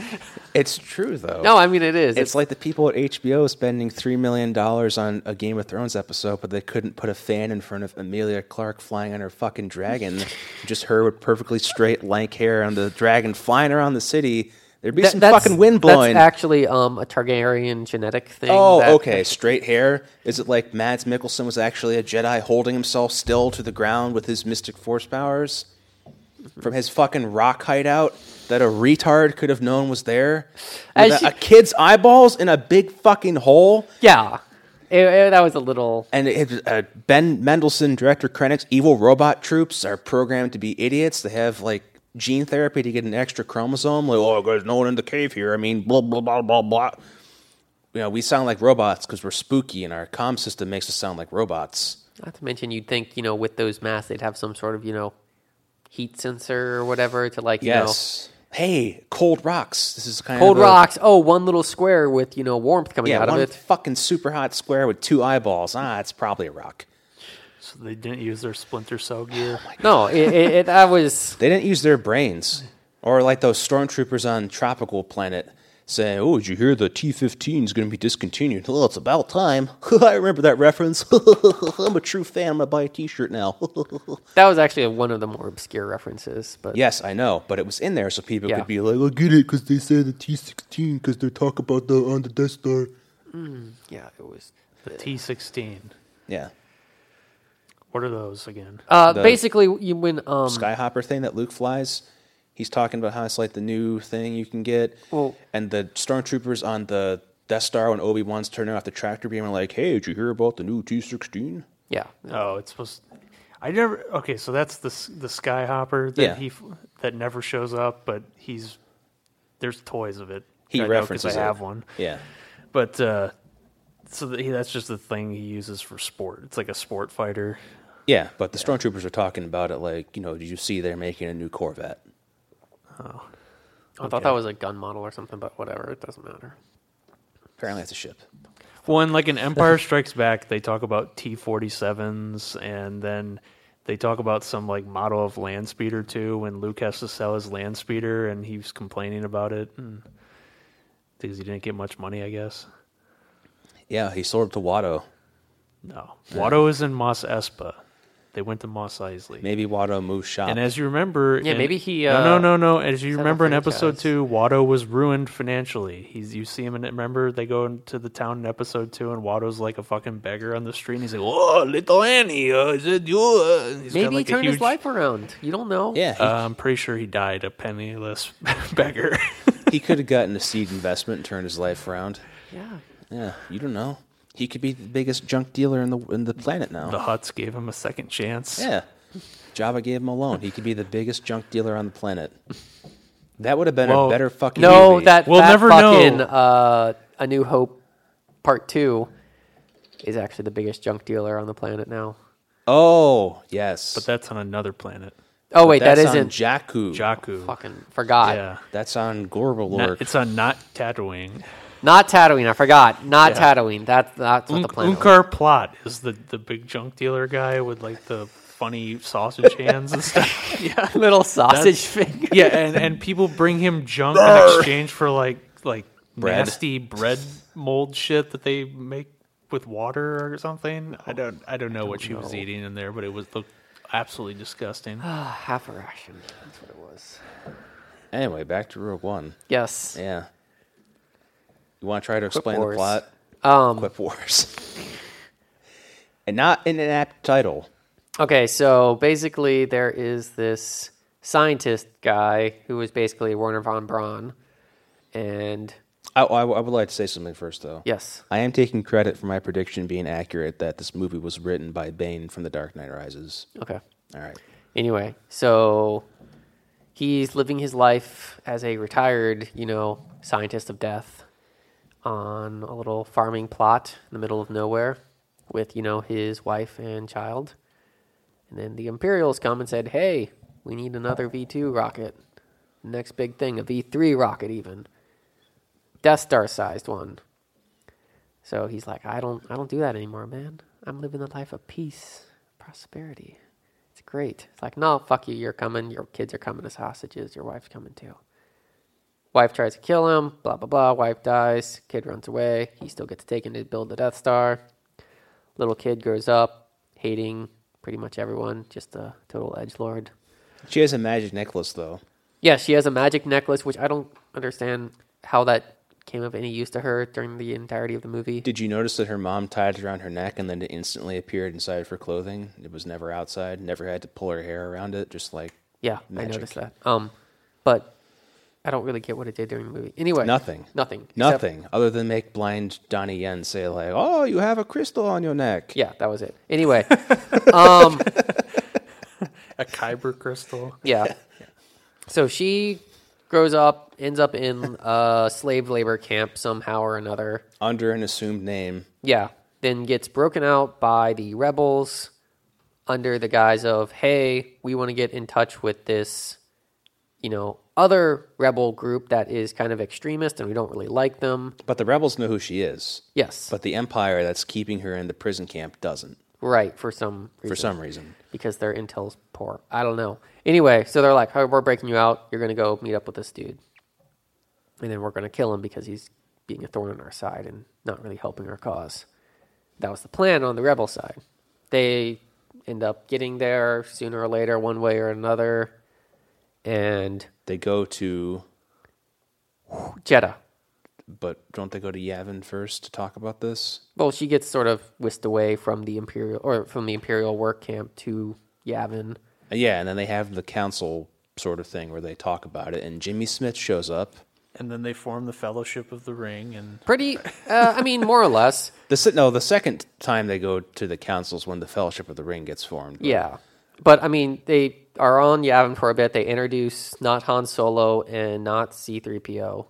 It's true though. No, I mean it is. It's like the people at HBO spending three million dollars on a Game of Thrones episode, but they couldn't put a fan in front of Emilia Clarke flying on her fucking dragon. Just her with perfectly straight, lank hair on the dragon flying around the city. There'd be some fucking wind blowing. That's actually um, a Targaryen genetic thing. oh, that- okay. Straight hair. Is it like Mads Mikkelsen was actually a Jedi holding himself still to the ground with his mystic force powers from his fucking rock hideout that a retard could have known was there? With a, a kid's eyeballs in a big fucking hole. Yeah. It- it- that was a little. And it, uh, Ben Mendelsohn, director Krennic's evil robot troops are programmed to be idiots. They have like gene therapy to get an extra chromosome. Like, oh, there's no one in the cave here. I mean, blah blah blah blah blah. You know, we sound like robots because we're spooky, and our comm system makes us sound like robots. Not to mention, you'd think you know with those masks they'd have some sort of you know heat sensor or whatever to like you Yes. Hey, cold rocks. This is kind know cold of a- rocks. Oh, one little square with you know warmth coming Yeah, out one of it. fucking super hot square with two eyeballs. Ah, it's probably a rock. So they didn't use their Splinter Cell gear. No, it, it, it, that was They didn't use their brains. Or like those stormtroopers on Tropical Planet saying, Oh, did you hear the T 15 is going to be discontinued? Well, it's about time. I remember that reference. I'm a true fan. I'm going to buy a t shirt now. that was actually one of the more obscure references. But yes, I know, but it was in there so people Yeah. could be like, I get it because they said the T 16 because they talk about the on the Death Star. yeah, it was. The T16. Yeah. What are those again? Uh, basically, you when um Skyhopper thing that Luke flies. He's talking about how it's like the new thing you can get. Well- and the stormtroopers on the Death Star when Obi Wan's turning off the tractor beam are like, "Hey, did you hear about the new T sixteen? yeah Oh, it's supposed. I never. Okay, so that's the the Skyhopper that Yeah. he that never shows up, but he's there's toys of it. He I know 'cause references I it. have one, Yeah, but uh, so that he, that's just the thing he uses for sport. It's like a sport fighter. yeah. But the stormtroopers are talking about it like, you know, did you see they're making a new Corvette? Oh. I thought that was a gun model or something, but whatever, it doesn't matter. Apparently, it's a ship. Well, in like an Empire Strikes Back, they talk about T forty sevens, and then they talk about some like model of land speeder too. When Luke has to sell his land speeder, and he's complaining about it and, because he didn't get much money, I guess. Yeah, he sold it to Watto. No, Watto is in Mos Espa. They went to Mos Eisley. Maybe Watto moved shop. And as you remember, Yeah, in- maybe he, no, uh, no, no, no. As you remember in franchise. episode two, Watto was ruined financially. He's you see him in it. Remember they go into the town in episode two, and Watto's like a fucking beggar on the street. and He's like, "Oh, little Annie, uh, is it you?" Uh, and he's got, Maybe like, he a turned his huge- life around. You don't know. yeah, he, Uh, I'm pretty sure he died a penniless beggar. he could have gotten a seed investment and turned his life around. yeah. Yeah, you don't know. He could be the biggest junk dealer in the in the planet now. the Hutts gave him a second chance. Yeah. Jabba gave him a loan. He could be the biggest junk dealer on the planet. That would have been Well, a better fucking No, movie. that We'll that never fucking know. uh, A New Hope Part Two. is actually the biggest junk dealer on the planet now. Oh yes, But that's on another planet. Oh wait, that that's on isn't. Jakku. Jakku. fucking forgot. Yeah. That's on Gorbalork. Not, it's on not Tatooine. Not Tatooine. I forgot. Not Yeah. Tatooine. That's that's what Un- the planet. was. Unkar Plutt is the, the big junk dealer guy with like the funny sausage hands and stuff. yeah. Little sausage finger. Yeah, and, and people bring him junk in exchange for like like Bread. nasty bread mold shit that they make with water or something. I oh, don't I don't know what she was eating in there, but it was looked absolutely disgusting. Half a ration. That's what it was. anyway, back to Rogue One. Yes. Yeah. You want to try to explain the Wars. plot? Um, Quip Wars. and not in an apt title. Okay, so basically, there is this scientist guy who is basically Wernher von Braun, and I, I, I would like to say something first, though. yes, I am taking credit for my prediction being accurate that this movie was written by Bane from The Dark Knight Rises. okay. All right. Anyway, so he's living his life as a retired, you know, scientist of death on a little farming plot in the middle of nowhere with, you know, his wife and child. And then the Imperials come and said, "Hey, we need another V2 rocket. Next big thing, a V3 rocket even. Death Star sized one." So he's like, "I don't I don't do that anymore, man. I'm living a life of peace, prosperity." It's great. It's like, no, fuck you. You're coming. Your kids are coming as hostages. Your wife's coming too. Wife tries to kill him. Blah blah blah. Wife dies. Kid runs away. He still gets taken to build the Death Star. Little kid grows up hating pretty much everyone. Just a total edge lord. She has a magic necklace, though. Yeah, she has a magic necklace, which I don't understand how that came of any use to her during the entirety of the movie. Did you notice that her mom tied it around her neck and then it instantly appeared inside of her clothing? It was never outside, never had to pull her hair around it, just like Yeah, I noticed that. Um, but I don't really get what it did during the movie. Anyway, Nothing. nothing, except- nothing other than make blind Donnie Yen say, like, oh, you have a crystal on your neck. Yeah, that was it. Anyway, um, A kyber crystal. yeah. So she grows up, ends up in a slave labor camp somehow or another. Under an assumed name. Yeah. Then gets broken out by the rebels under the guise of, hey, we want to get in touch with this, you know, other rebel group that is kind of extremist and we don't really like them. But the rebels know who she is. Yes. But the Empire that's keeping her in the prison camp doesn't, right, for some reason. for some reason. because their intel's poor. I don't know. Anyway, so they're like, oh, we're breaking you out. You're going to go meet up with this dude. And then we're going to kill him because he's being a thorn in our side and not really helping our cause. That was the plan on the rebel side. They end up getting there sooner or later, one way or another. And They go to, Jedha. but don't they go to Yavin first to talk about this? Well, she gets sort of whisked away from the imperial or from the imperial work camp to Yavin. Uh, Yeah, and then they have the council sort of thing where they talk about it, and Jimmy Smits shows up. And then they form the Fellowship of the Ring and Pretty, uh, I mean, more or less. The no, the second time they go to the councils when the Fellowship of the Ring gets formed. Yeah. But I mean, they are on Yavin for a bit. They introduce not Han Solo and not C3PO.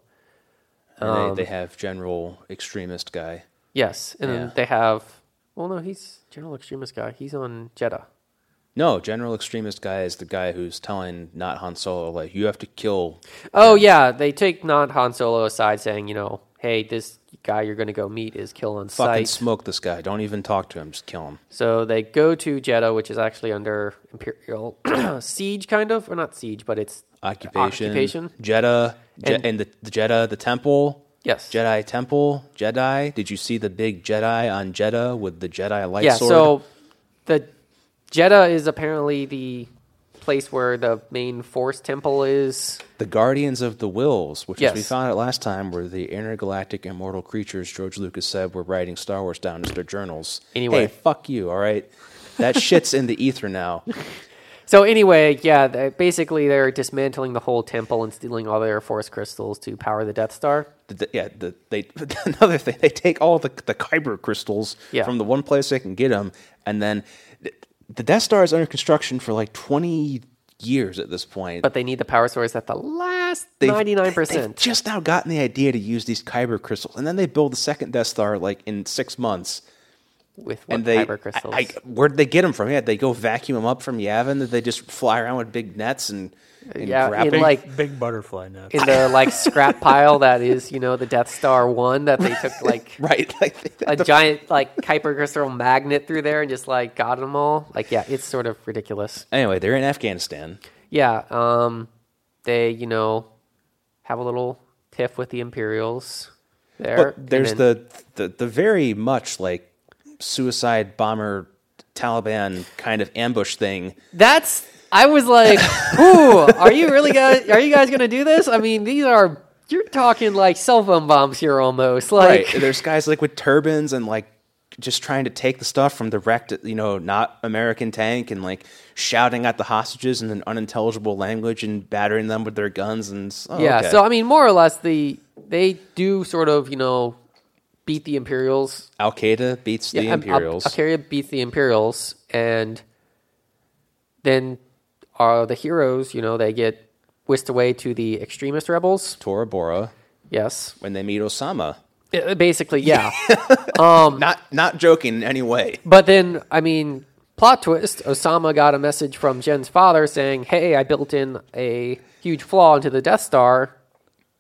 And Um, they, they have General Extremist guy. Yes. And Yeah. then they have, well, no, he's General Extremist guy. He's on Jedha. No, General Extremist guy is the guy who's telling not Han Solo like you have to kill. Oh, yeah. They take not Han Solo aside saying, you know, hey, this guy you're going to go meet is kill on Fucking smoke this guy. Don't even talk to him. Just kill him. So they go to Jedha, which is actually under Imperial siege, kind of. Or not siege, but it's Occupation. Occupation. Jedha. Je- And- and, the, the Jedha, the temple. Yes. Jedi temple. Jedi. Did you see the big Jedi on Jedha with the Jedi light yeah, sword? so the Jedha is apparently the place where the main Force temple is. The Guardians of the Whills, which as we found out last time, were the intergalactic immortal creatures George Lucas said were writing Star Wars down as their journals. Anyway. Hey, fuck you, all right? That shit's in the ether now. So anyway, yeah, they, basically they're dismantling the whole temple and stealing all their Force crystals to power the Death Star. The- yeah, the, they another thing they take all the the kyber crystals Yeah. from the one place they can get them, and then the, Death Star is under construction for like twenty years at this point. But they need the power source at the last ninety nine They've percent. just now gotten the idea to use these kyber crystals, and then they build the second Death Star like in six months. with what and they, kyber crystals. I, I, where did they get them from? Yeah, they go vacuum them up from Yavin. Did they just fly around with big nets and, and Yeah, grab in like- Big butterfly net. in the like scrap pile that is, you know, the Death Star one that they took like right, like a giant like kyber crystal magnet through there and just like got them all. Like, yeah, it's sort of ridiculous. anyway, they're in Afghanistan. Yeah, um, they you know have a little tiff with the Imperials there. But there's then- the, the the very much like suicide bomber Taliban kind of ambush thing. that's. I was like, "Ooh, are you really guys? Are you guys gonna do this? I mean, these are you're talking like cell phone bombs here almost. Like, right. There's guys like with turbans and like just trying to take the stuff from the wrecked, you know, not American tank and like shouting at the hostages in an unintelligible language and battering them with their guns and oh, yeah. okay. So I mean, more or less, the they do sort of you know beat the Imperials Al Qaeda beats the Yeah, um, Al- Imperials. Al- Al-Qaeda beats the Imperials, and then uh, the heroes, you know, they get whisked away to the extremist rebels. Tora Bora Yes, when they meet Osama. Uh, basically, yeah. Not not joking in any way. but then, I mean, plot twist: Osama got a message from Jyn's father saying, "Hey, I built in a huge flaw into the Death Star.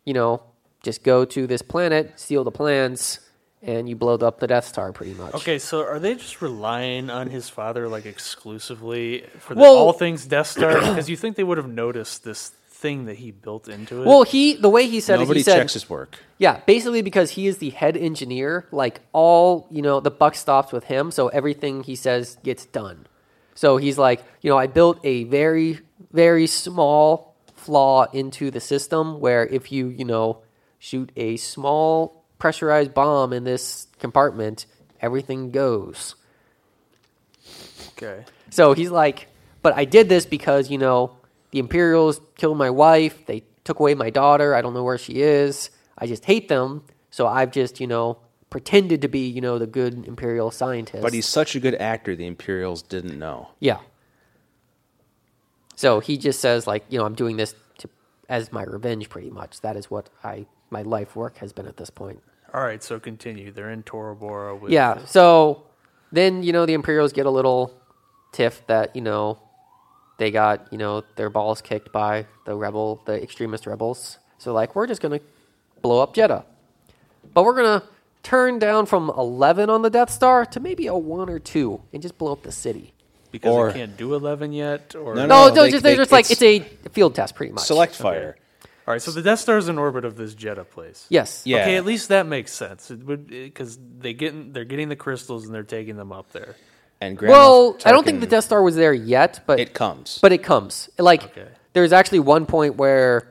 You know, just go to this planet, steal the plans." And you blow up the Death Star, pretty much. Okay, so are they just relying on his father like exclusively for the, Well- all things Death Star? Because you think they would have noticed this thing that he built into it? Well, he the way he said it, Nobody he said, checks his work. Yeah, basically because he is the head engineer, like all, you know, the buck stops with him, so everything he says gets done. So he's like, you know, I built a very very small flaw into the system where if you, you know, shoot a small pressurized bomb in this compartment, everything goes. okay. So he's like, but I did this because, you know, the Imperials killed my wife. They took away my daughter. I don't know where she is. I just hate them. So I've just, you know, pretended to be, you know, the good Imperial scientist. But he's such a good actor, the Imperials didn't know. Yeah. So he just says, like, you know, I'm doing this to, as my revenge, pretty much. That is what I my life work has been at this point. All right, so continue. They're in Tora Bora with Yeah. So then, you know, the Imperials get a little tiff that, you know, they got, you know, their balls kicked by the rebel, the extremist rebels. So, like, we're just going to blow up Jedha. But we're going to turn down from 11 on the Death Star to maybe a 1 or 2 and just blow up the city. because Or- they can't do eleven yet. Or No, No, no, no, they- just, they're they- just like, it's- it's a field test, pretty much. Select fire. All right, so the Death Star is in orbit of this Jedha place. Yes. Yeah. Okay, at least that makes sense. It would because they get they're getting the crystals and they're taking them up there. And Grand Well, Moff I don't think the Tarkin- Death Star was there yet, but It comes. But it comes. Like Okay. there's actually one point where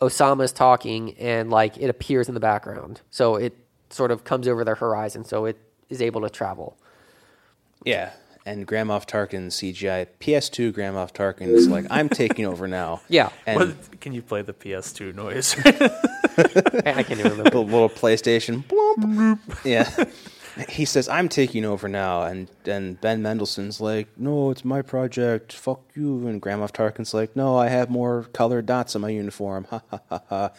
Osama is talking and like it appears in the background. So it sort of comes over their horizon so it is able to travel. Yeah, and Grand Moff Tarkin CGI PS2 Grand Moff Tarkin is like, I'm taking over now. Yeah. and What, can you play the PS2 noise? I, I can't even remember. the little PlayStation. Bloop. yeah. He says, "I'm taking over now," and and Ben Mendelsohn's like, "No, it's my project. Fuck you." And Grand Moff Tarkin's like, "No, I have more colored dots on my uniform. Ha ha ha ha.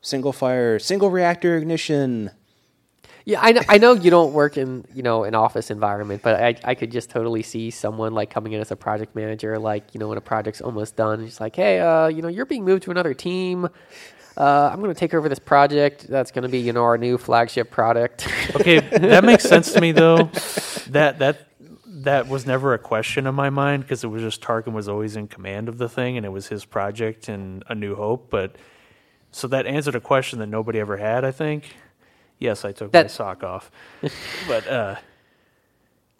Single fire, single reactor ignition." Yeah, I know, I know you don't work in, you know, an office environment, but I, I could just totally see someone like coming in as a project manager, like, you know, when a project's almost done, just like, hey, uh, you know, you're being moved to another team. Uh, I'm going to take over this project. That's going to be, you know, our new flagship product. okay, that makes sense to me though. That that that was never a question in my mind because it was just Tarkin was always in command of the thing and it was his project and A New Hope. But so that answered a question that nobody ever had. I think. Yes, I took my That- sock off, but uh,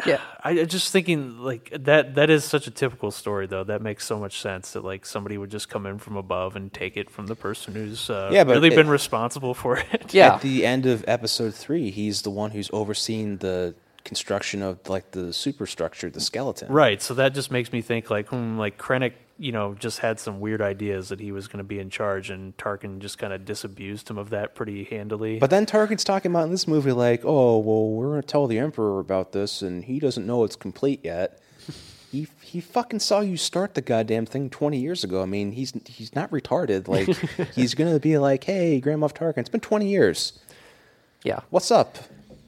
yeah. I I just thinking like that that is such a typical story though. That makes so much sense that like somebody would just come in from above and take it from the person who's uh, Yeah, but really it- been responsible for it. Yeah. At the end of episode three, he's the one who's overseeing the construction of like the superstructure, the skeleton. Right. So that just makes me think like, hmm, like Krennic, you know, just had some weird ideas that he was going to be in charge, and Tarkin just kind of disabused him of that pretty handily. But then Tarkin's talking about in this movie, like, oh, well, we're going to tell the Emperor about this, and he doesn't know it's complete yet. he he fucking saw you start the goddamn thing 20 years ago. I mean, he's he's not retarded. Like, he's going to be like, hey, Grand Moff Tarkin, it's been 20 years. Yeah. What's up?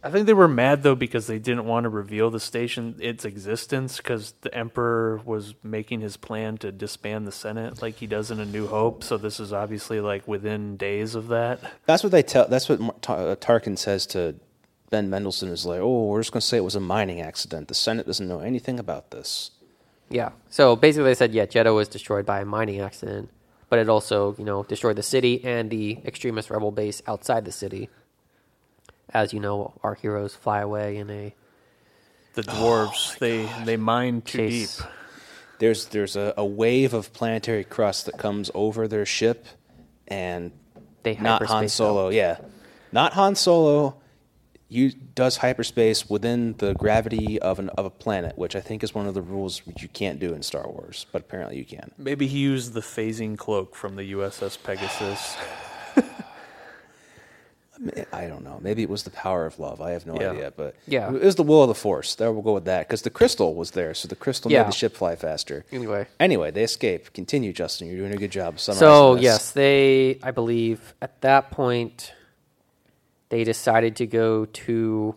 I think they were mad though because they didn't want to reveal the station its existence because the emperor was making his plan to disband the Senate like he does in A New Hope. So this is obviously like within days of that. That's what they tell. That's what Mar- uh, Tarkin says to Ben Mendelsohn. Is like, oh, we're just going to say it was a mining accident. The Senate doesn't know anything about this. Yeah. So basically, they said, yeah, Jedha was destroyed by a mining accident, but it also, you know, destroyed the city and the extremist rebel base outside the city. As you know, our heroes fly away in a The dwarves oh they they mine too chase. deep. There's there's a, a wave of planetary crust that comes over their ship, and They not Han hyperspace Solo. Yeah, not Han Solo. You does hyperspace within the gravity of an of a planet, which I think is one of the rules you can't do in Star Wars, but apparently you can. Maybe he used the phasing cloak from the USS Pegasus. I don't know. Maybe it was the power of love. I have no Yeah. idea, but Yeah. it was the will of the Force. There we'll go with that because the crystal was there, so the crystal Yeah. made the ship fly faster. Anyway. Anyway, they escape. Continue, Justin. You're doing a good job. So this. yes, they I believe at that point they decided to go to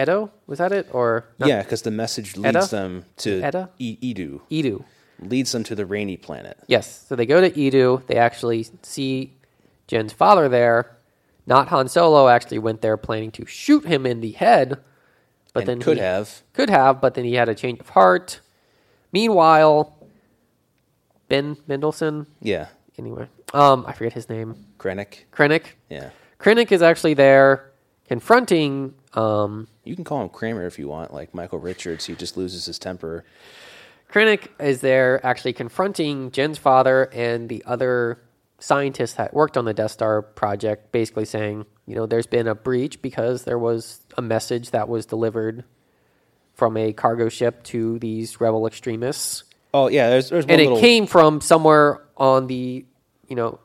Edo. Was that it or not? yeah, because the message leads Edda? them to Edda? E- Eadu, Eadu? leads them to the rainy planet. Yes. So they go to Eadu. They actually see Jyn's father there. Not Han Solo actually went there planning to shoot him in the head, but and then could he- have. could have, but then he had a change of heart. Meanwhile, Ben Mendelsohn. Yeah, Anyway, um, I forget his name. Krennic. Krennic. Yeah, Krennic is actually there confronting. Um, you can call him Kramer if you want, like Michael Richards. He just loses his temper. Krennic is there actually confronting Jyn's father and the other scientists that worked on the Death Star project, basically saying, you know, there's been a breach because there was a message that was delivered from a cargo ship to these rebel extremists. Oh yeah, there's there's one and it little. came from somewhere on the, you know,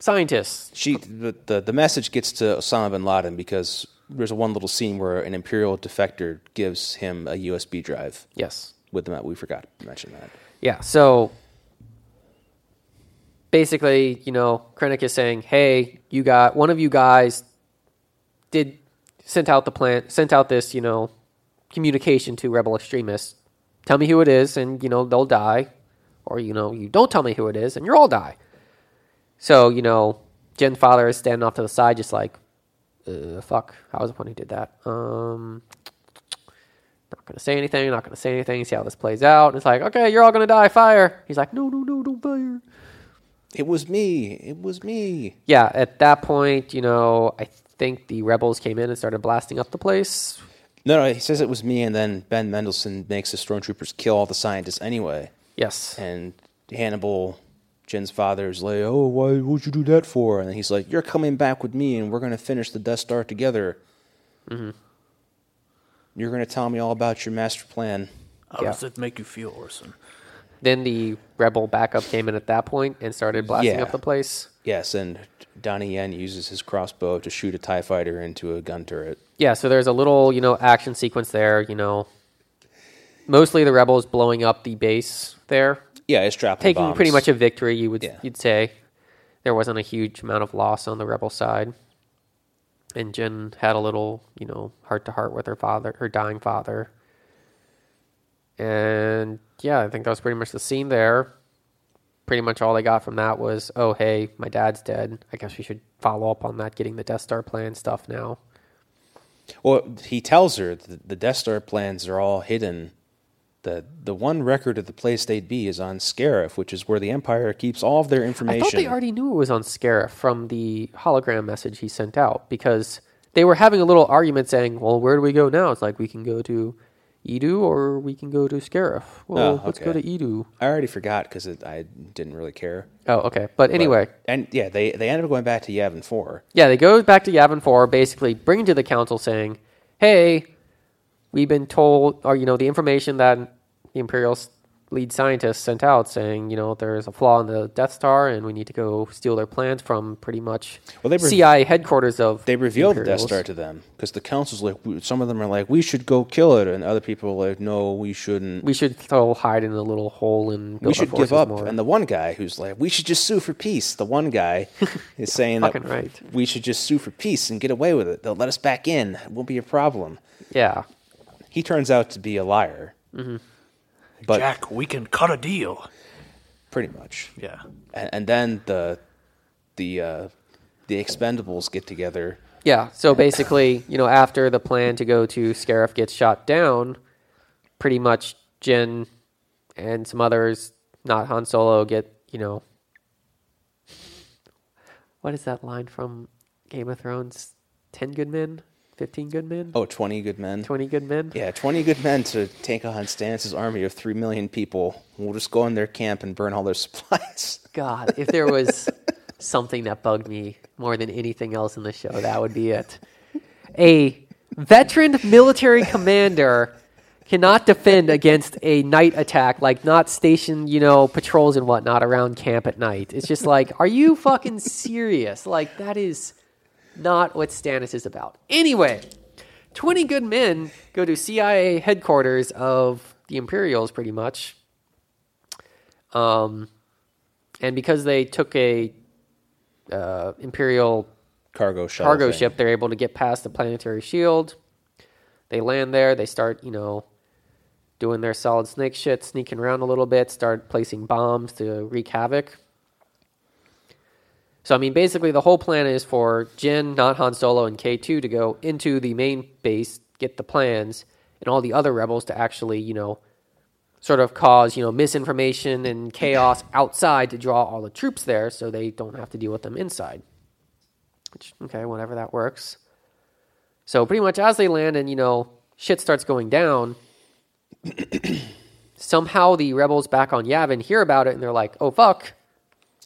scientists. She the, the the message gets to Osama bin Laden because there's a one little scene where an Imperial defector gives him a USB drive Yes. with them. We forgot to mention that. Yeah. So basically, you know, Krennic is saying, "Hey, you got one of you guys did sent out the plant, sent out this, you know, communication to rebel extremists. Tell me who it is, and you know they'll die, or you know you don't tell me who it is, and you'll all die." So you know, Jyn's father is standing off to the side, just like, "Fuck, I was the one who did that." Um. Not gonna say anything. Not gonna say anything. See how this plays out. And it's like, okay, you're all gonna die. Fire. He's like, no, no, no, don't fire. It was me. It was me. Yeah. At that point, you know, I think the rebels came in and started blasting up the place. No, no, he says it was me, and then Ben Mendelsohn makes the stormtroopers kill all the scientists anyway. Yes. And Hannibal, Jyn's father, is like, "Oh, why would you do that for?" And then he's like, "You're coming back with me, and we're going to finish the Death Star together. Mm-hmm. You're going to tell me all about your master plan." How Yeah. does it make you feel, Orson? Then the rebel backup came in at that point and started blasting Yeah. up the place. Yes, and Donnie Yen uses his crossbow to shoot a Tie Fighter into a gun turret. Yeah. So there's a little, you know, action sequence there. You know, mostly the rebels blowing up the base there, Yeah, it's dropping taking bombs. pretty much a victory. You would Yeah. you'd say there wasn't a huge amount of loss on the rebel side, and Jyn had a little you know heart to heart with her father, her dying father, and yeah, I think that was pretty much the scene there. Pretty much all they got from that was, oh hey, my dad's dead. I guess we should follow up on that, getting the Death Star plan stuff now. Well, he tells her that the Death Star plans are all hidden. The the one record of the place they'd be is on Scarif, which is where the Empire keeps all of their I information. thought they already knew it was on Scarif from the hologram message he sent out because they were having a little argument saying, "Well, where do we go now?" It's like we can go to Eadu or we can go to Scarif. Well, Oh, let's go to okay. Eadu. I already forgot because I didn't really care. Oh, okay. But anyway, But- and yeah, they they ended up going back to Yavin Four. yeah, they go back to Yavin Four, basically bringing to the council saying, "Hey, we've been told, or you know, the information that the Imperials lead scientists sent out saying, you know, there's a flaw in the Death Star and we need to go steal their plans from pretty much Well, they were- CIA headquarters of They revealed the Death Star to them because the council's like, some of them are like, we should go kill it, and other people are like, no, we shouldn't. We should still hide in a little hole and We should give up. More. And the one guy who's like, we should just sue for peace. The one guy is saying that right. we should just sue for peace and get away with it. They'll let us back in. It won't be a problem. yeah, He turns out to be a liar. Mm-hmm. But Jack, we can cut a deal. pretty much. Yeah. And, and then the the uh, the Expendables get together. yeah. So basically, you know, after the plan to go to Scarif gets shot down, pretty much Jyn and some others, not Han Solo, get you know. What is that line from Game of Thrones? Ten good men, fifteen good men, Oh, 20 good men. twenty good men. Yeah, 20 good men to take on Stannis' army of 3 million people. We'll just go in their camp and burn all their supplies. God, if there was something that bugged me more than anything else in the show, that would be it. A veteran military commander cannot defend against a night attack, like not station, you know, patrols and whatnot around camp at night. It's just like, are you fucking serious? Like, that is not what Stannis is about. Anyway, 20 good men go to CIA headquarters of the Imperials, pretty much. Um, and because they took a uh, Imperial Cargo cargo thing. ship, they're able to get past the planetary shield. They land there. They start, you know, doing their solid snake shit, sneaking around a little bit, start placing bombs to wreak havoc. So, I mean, basically, the whole plan is for Jyn, not Han Solo, and K2 to go into the main base, get the plans, and all the other rebels to actually, you know, sort of cause, you know, misinformation and chaos outside to draw all the troops there so they don't have to deal with them inside. Which, okay, whatever that works. So pretty much as they land and, you know, shit starts going down, somehow the rebels back on Yavin hear about it and they're like, oh fuck,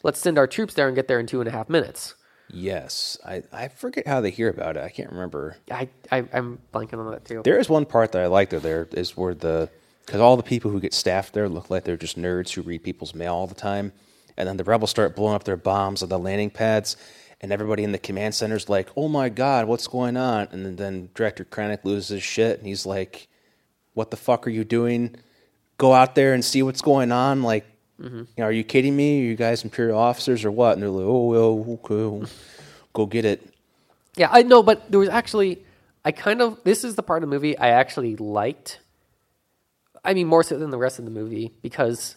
let's send our troops there and get there in two and a half minutes. Yes. I, I forget how they hear about it. I can't remember. I, I I'm blanking on that too. There is one part that I like though. There is where the because all the people who get staffed there look like they're just nerds who read people's mail all the time, and then the rebels start blowing up their bombs on the landing pads, and everybody in the command center's like, "Oh my god, what's going on?" And then, then Director Krennic loses his shit, and he's like, "What the fuck are you doing? Go out there and see what's going on." Like, you know, are you kidding me? Are you guys Imperial officers or what? And they're like, "Oh well, okay, go get it." Yeah, I know, but there was actually, I kind of, this is the part of the movie I actually liked. I mean, more so than the rest of the movie because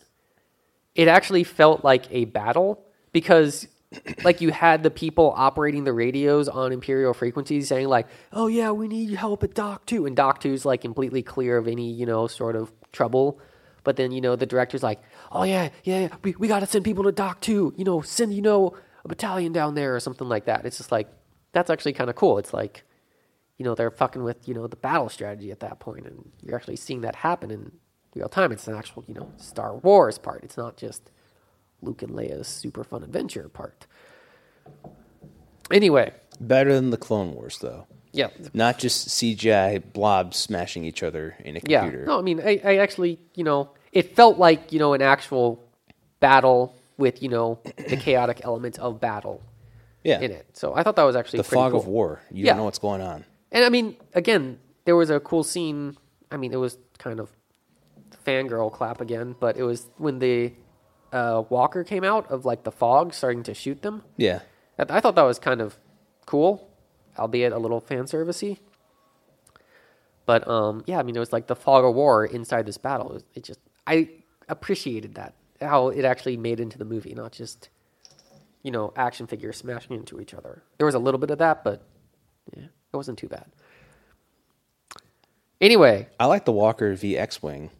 it actually felt like a battle because, like, you had the people operating the radios on Imperial frequencies saying, like, oh, yeah, we need help at Dock 2. And Dock 2's, like, completely clear of any, you know, sort of trouble. But then, you know, the director's like, oh, yeah, yeah, yeah we, we got to send people to Dock 2. You know, send, you know, a battalion down there or something like that. It's just like, that's actually kind of cool. It's like, you know, they're fucking with, you know, the battle strategy at that point, and you're actually seeing that happen in real time. It's an actual, you know, Star Wars part. It's not just Luke and Leia's super fun adventure part. Anyway, Better than the Clone Wars though. yeah, Not just CGI blobs smashing each other in a computer. yeah. No, I mean, I, I actually, you know, it felt like, you know, an actual battle with, you know, the chaotic elements of battle yeah. in it. So I thought that was actually The pretty fog cool. of war. You Yeah. don't know what's going on. And I mean, again, there was a cool scene. I mean, it was kind of fangirl clap again, but it was when the uh, Walker came out of like the fog, starting to shoot them. Yeah. I, I thought that was kind of cool, albeit a little fan servicey. But um, yeah, I mean, it was like the fog of war inside this battle. It just I appreciated that how it actually made into the movie, not just you know action figures smashing into each other. There was a little bit of that, but yeah, it wasn't too bad. Anyway, I like the Walker v X Wing,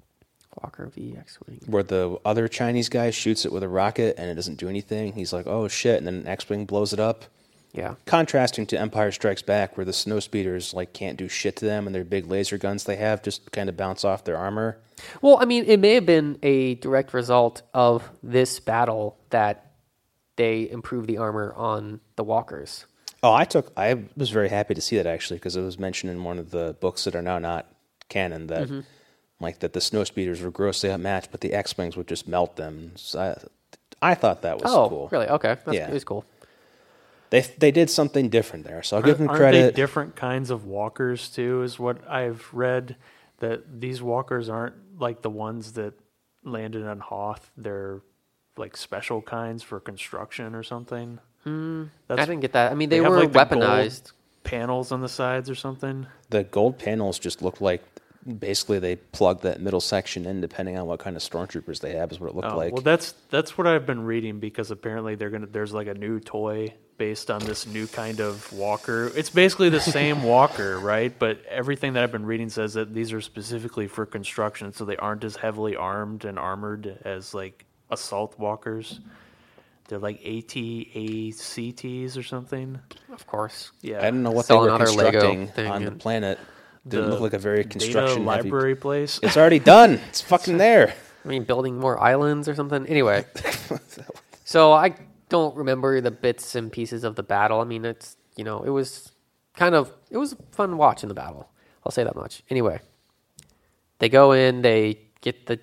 Walker v X Wing. where the other Chinese guy shoots it with a rocket and it doesn't do anything. He's like, oh shit. And then an X Wing blows it up. Yeah, Contrasting to Empire Strikes Back, where the snow speeders like can't do shit to them and their big laser guns they have just kind of bounce off their armor. Well, I mean, it may have been a direct result of this battle that they improved the armor on the walkers. Oh, I took. I was very happy to see that actually because it was mentioned in one of the books that are now not canon that mm-hmm. like that the snow speeders were grossly outmatched, but the X wings would just melt them. So I, I thought that was oh, cool. really? Okay, that's, Yeah. it was cool. They they did something different there, so I'll give them Aren't credit. they different kinds of walkers too? Is what I've read that these walkers aren't like the ones that landed on Hoth. They're like special kinds for construction or something. Hmm. I didn't get that. I mean, they, have, were like, the gold weaponized. panels on the sides or something. the gold panels just looked like basically they plug that middle section in, depending on what kind of stormtroopers they have, is what it looked Oh, like. well, that's that's what I've been reading because apparently they're gonna there's like a new toy based on this new kind of walker. It's basically the same walker, right? But everything that I've been reading says that these are specifically for construction, so they aren't as heavily armed and armored as like assault walkers. They're like AT-ACTs or something. Of course. Yeah, I don't know what they Saw were another Lego constructing on the planet. Didn't The look like a very construction heavy. library place. It's already done. It's fucking there. I mean, building more islands or something. Anyway, so I don't remember the bits and pieces of the battle. I mean, it's you know, it was kind of it was fun watching the battle. I'll say that much. Anyway, they go in, they get the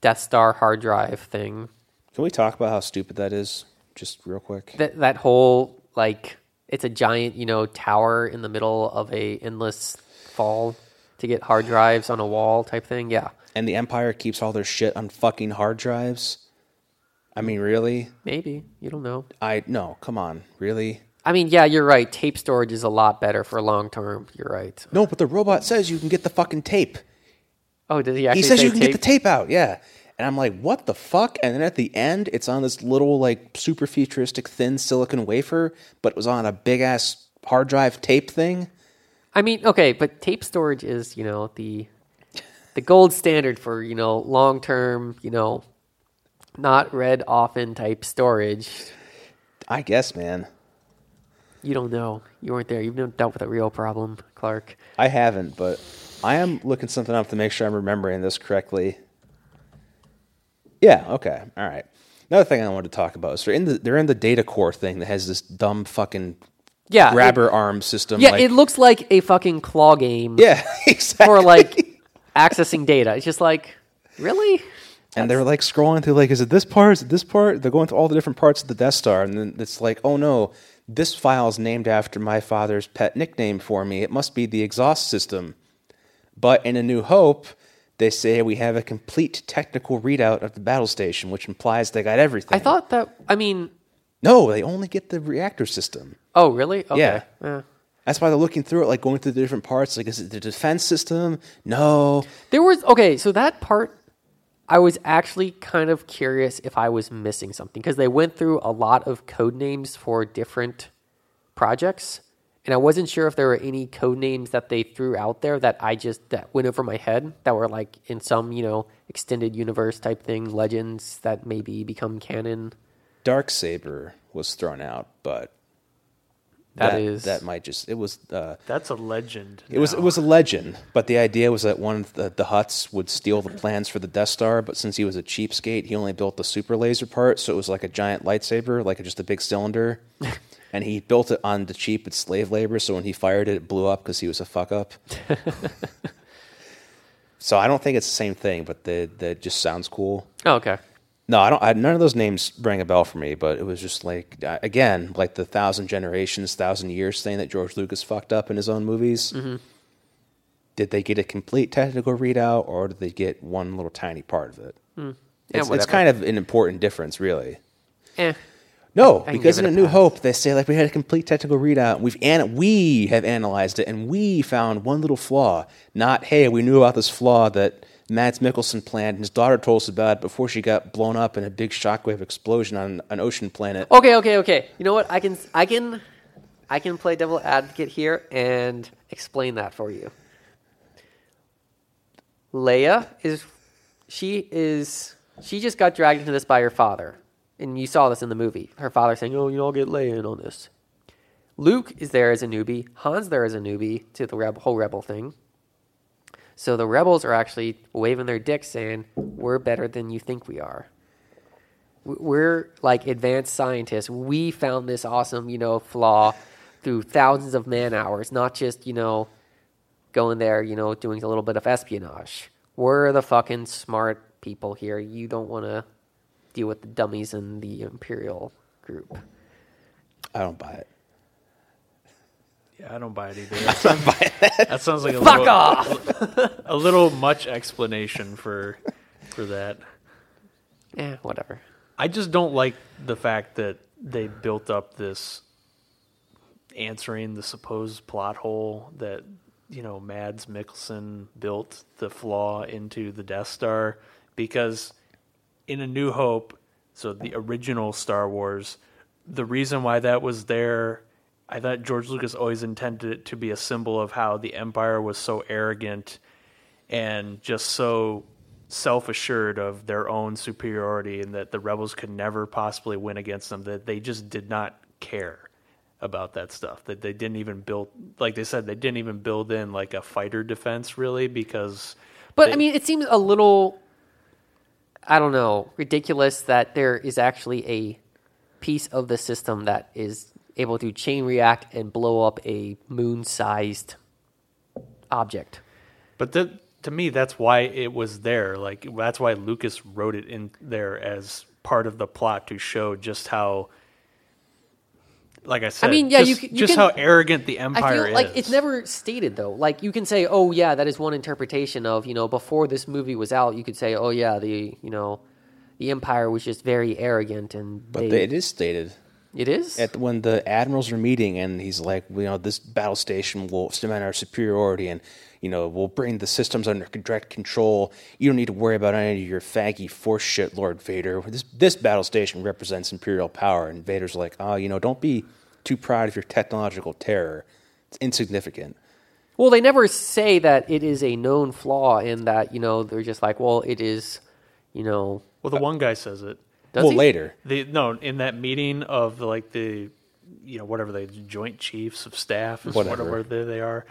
Death Star hard drive thing. Can we talk about how stupid that is, just real quick? That that whole like it's a giant you know tower in the middle of a endless fall to get hard drives on a wall type thing. Yeah, And the Empire keeps all their shit on fucking hard drives. I mean, really? maybe you don't know. I no, come on, really? I mean, yeah, you're right. Tape storage is a lot better for long term. You're right. No, but the robot says you can get the fucking tape. Oh, did he actually He says say you can tape? get the tape out, yeah. And I'm like, what the fuck? And then at the end, it's on this little like super futuristic thin silicon wafer, but it was on a big ass hard drive tape thing. I mean, okay, but tape storage is, you know, the the gold standard for, you know, long term, you know, not read often type storage. I guess, man. You don't know. You weren't there. You've never dealt with a real problem, Clark. I haven't, but I am looking something up to make sure I'm remembering this correctly. Yeah, okay. All right. Another thing I wanted to talk about is they're in the they're in the data core thing that has this dumb fucking Yeah. grabber arm system. Yeah, like- it looks like a fucking claw game yeah, exactly. for like accessing data. It's just like, really? and they're like scrolling through like, is it this part? Is it this part? They're going through all the different parts of the Death Star, and then it's like, oh no, this file is named after my father's pet nickname for me. It must be the exhaust system. But in A New Hope, they say we have a complete technical readout of the battle station, which implies they got everything. I thought that, I mean, no, they only get the reactor system. oh, really? Okay. Yeah. Yeah. That's why they're looking through it, like going through the different parts. Like, is it the defense system? No. There was okay, so that part I was actually kind of curious if I was missing something because they went through a lot of code names for different projects, and I wasn't sure if there were any code names that they threw out there that I just that went over my head that were like in some you know extended universe type thing, legends that maybe become canon. Dark Saber was thrown out, but That that is- that might just it was uh, That's a legend. it was it was a legend. But the idea was that one of the, the Hutts would steal the plans for the Death Star, but since he was a cheapskate, he only built the super laser part, so it was like a giant lightsaber, like just a big cylinder. and he built it on the cheap with slave labor, so when he fired it, it blew up because he was a fuck up. so I don't think it's the same thing, but the that just sounds cool. Oh, okay. No, I don't. I, none of those names rang a bell for me, but it was just like again, like the thousand generations, thousand years thing that George Lucas fucked up in his own movies. Did they get a complete technical readout, or did they get one little tiny part of it? Yeah, It's, it's kind of an important difference, really. Eh. No, I because in A a New. Hope, they say like we had a complete technical readout. We've an- we have analyzed it, and we found one little flaw. Not hey, we knew about this flaw that Mads Mikkelsen planned, and his daughter told us about it before she got blown up in a big shockwave explosion on an ocean planet. Okay, okay, okay. You know what? I can I can I can play devil advocate here and explain that for you. Leia is she is she just got dragged into this by her father. And you saw this in the movie. Her father saying, "Oh, you I'll get Leia in on this." Luke is there as a newbie. Han's there as a newbie to the rebel, whole rebel thing. So the rebels are actually waving their dicks saying, "We're better than you think we are." we're like advanced scientists. We found this awesome, you know, flaw through thousands of man hours, not just, you know, going there, you know, doing a little bit of espionage. we're the fucking smart people here. You don't want to deal with the dummies in the Imperial group. I don't buy it. Yeah, I don't buy it either. That sounds, that sounds like a Fuck little, off! a little much explanation for for that. yeah, whatever. I just don't like the fact that they built up this answering the supposed plot hole that you know Mads Mikkelsen built the flaw into the Death Star because in A New Hope, so the original Star Wars, the reason why that was there, I thought George Lucas always intended it to be a symbol of how the Empire was so arrogant and just so self assured of their own superiority and that the rebels could never possibly win against them, that they just did not care about that stuff. That they didn't even build, like they said, they didn't even build in like a fighter defense really because. But they- I mean, it seems a little, I don't know, ridiculous that there is actually a piece of the system that is able to chain react and blow up a moon-sized object. But that, to me, that's why it was there. Like that's why Lucas wrote it in there as part of the plot to show just how. Like I said, I mean, yeah, just, you c- you just can- how arrogant the I empire feel like is. it's never stated though. Like you can say, "Oh yeah, that is one interpretation of you know before this movie was out." You could say, "Oh yeah, the you know the Empire was just very arrogant and But they, they, it is stated it is at when the admirals are meeting, and he's like, you know, this battle station will cement our superiority, and you know, we'll bring the systems under direct control. You don't need to worry about any of your faggy force shit, Lord Vader. This this battle station represents imperial power, and Vader's like, oh, you know, don't be too proud of your technological terror. It's insignificant. Well, they never say that it is a known flaw in that, you know, they're just like, well, it is, you know, well, the one guy says it. Does well, he? later. The no, in that meeting of the, like the, you know, whatever the joint chiefs of staff, is Whatever. whatever, they, they are.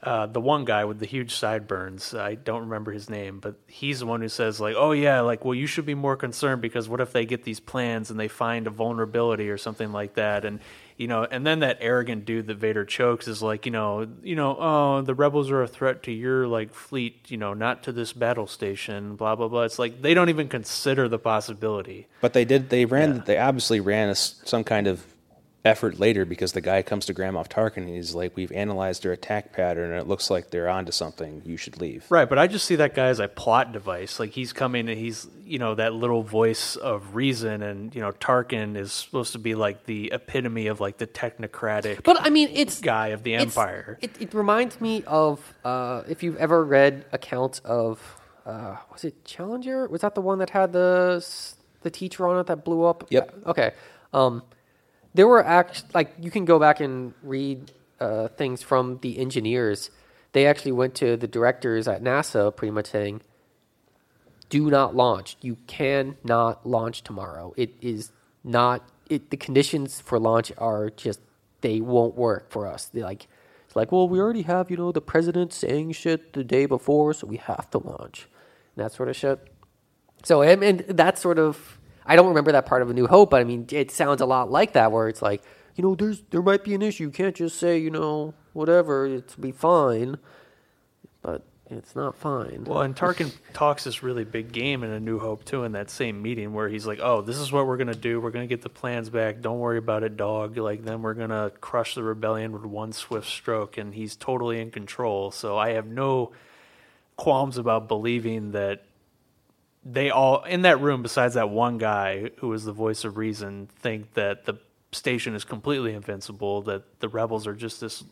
Uh, the one guy with the huge sideburns, I don't remember his name, but he's the one who says like, "Oh yeah, like well, you should be more concerned because what if they get these plans and they find a vulnerability or something like that?" And you know, and then that arrogant dude that Vader chokes is like, you know, you know, oh, the rebels are a threat to your like fleet, you know, not to this battle station, blah blah blah. It's like they don't even consider the possibility. But they did. They ran. Yeah. They obviously ran a some kind of effort later because the guy comes to Grand Moff Tarkin and he's like, "We've analyzed their attack pattern and it looks like they're onto something. You should leave." Right, but I just see that guy as a plot device. Like he's coming and he's, you know, that little voice of reason and, you know, Tarkin is supposed to be like the epitome of like the technocratic But I mean, it's guy of the it's- empire. It, it reminds me of uh, if you've ever read accounts of uh, was it Challenger? Was that the one that had the the teacher on it that blew up? Yep. Okay. Um, there were act like you can go back and read uh, things from the engineers. They actually went to the directors at NASA, pretty much saying, "Do not launch. You cannot launch tomorrow. It is not. It the conditions for launch are just they won't work for us. They're like it's like, well, we already have you know the president saying shit the day before, so we have to launch, and that sort of shit. So and, and that sort of I don't remember that part of A New Hope, but I mean it sounds a lot like that, where it's like you know there's there might be an issue. You can't just say you know whatever it's be fine, but it's not fine. Well, and Tarkin talks this really big game in A New Hope too in that same meeting where he's like, "Oh, this is what we're gonna do. We're gonna get the plans back. Don't worry about it, dog. Like then we're gonna crush the rebellion with one swift stroke." And he's totally in control. So I have no qualms about believing that they all in that room, besides that one guy who is the voice of reason, think that the station is completely invincible. That the rebels are just this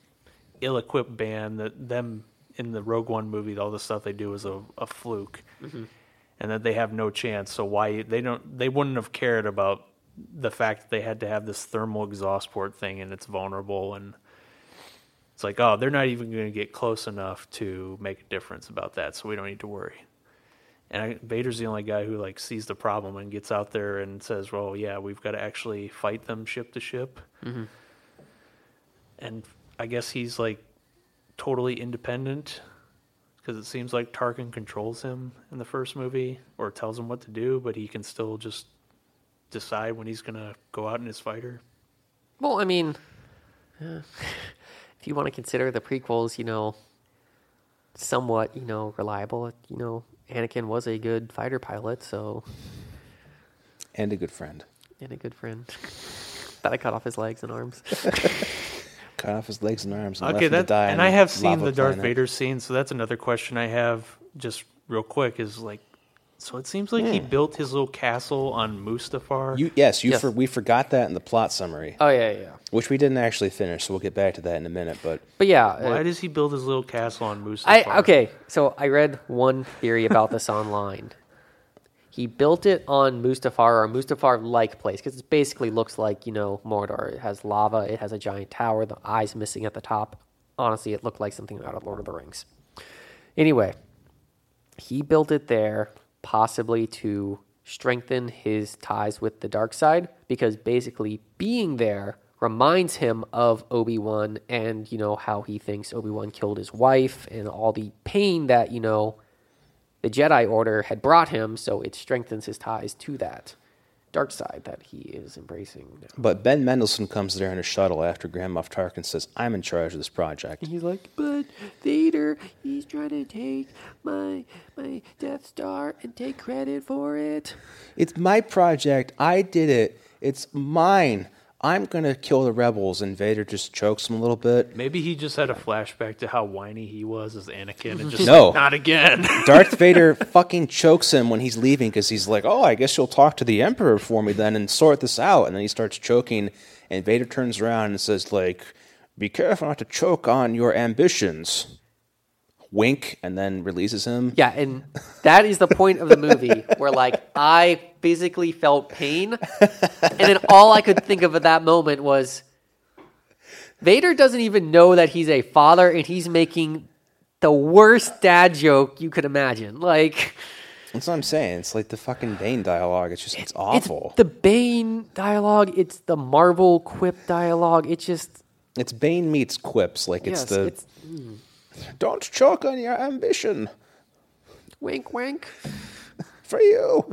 ill-equipped band. That them in the Rogue One movie, all the stuff they do is a, a fluke, mm-hmm. and that they have no chance. So why they don't? They wouldn't have cared about the fact that they had to have this thermal exhaust port thing and it's vulnerable and. It's like, oh, they're not even going to get close enough to make a difference about that, so we don't need to worry. And I, Vader's the only guy who like sees the problem and gets out there and says, "Well, yeah, we've got to actually fight them ship to ship." Mm-hmm. And I guess he's like totally independent because it seems like Tarkin controls him in the first movie or tells him what to do, but he can still just decide when he's gonna go out in his fighter. Well, I mean, if you want to consider the prequels, you know, somewhat, you know, reliable. You know, Anakin was a good fighter pilot, so And a good friend. and a good friend. That I cut off his legs and arms. Cut off his legs and arms. And Okay, left him to that die and I have seen the Darth planet. Vader scene, so that's another question I have. Just real quick is like, so it seems like he built his little castle on Mustafar. You, yes, you Yes. For, we forgot that in the plot summary, Oh yeah, yeah. which we didn't actually finish. So we'll get back to that in a minute. But But yeah, uh, Why does he build his little castle on Mustafar? I okay. So I read one theory about this online. He built it on Mustafar or a Mustafar-like place because it basically looks like you know Mordor. It has lava. It has a giant tower. The eyes missing at the top. Honestly, it looked like something out of Lord of the Rings. Anyway, he built it there possibly to strengthen his ties with the dark side because basically being there reminds him of Obi-Wan and you know how he thinks Obi-Wan killed his wife and all the pain that you know the Jedi order had brought him so it strengthens his ties to that dark side that he is embracing now. but Ben Mendelsohn comes there in a shuttle after Grand Moff Tarkin says, "I'm in charge of this project." He's like, but Vader, he's trying to take my my Death Star and take credit for it. It's my project. I did it. It's mine. I'm gonna kill the rebels. And Vader just chokes him a little bit. Maybe he just had a flashback to how whiny he was as Anakin, and just No. not again. Darth Vader fucking chokes him when he's leaving because he's like, "Oh, I guess you'll talk to the Emperor for me then and sort this out." And then he starts choking, and Vader turns around and says, "Like, be careful not to choke on your ambitions." Wink, and then releases him. Yeah, and that is the point of the movie where like I physically felt pain, and then all I could think of at that moment was Vader doesn't even know that he's a father, and he's making the worst dad joke you could imagine. Like That's what I'm saying. It's like the fucking Bane dialogue. It's just it's it's awful. the Bane dialogue, it's the Marvel quip dialogue. It's just It's Bane meets quips. Like it's yes, the it's mm. Don't choke on your ambition wink wink. for you.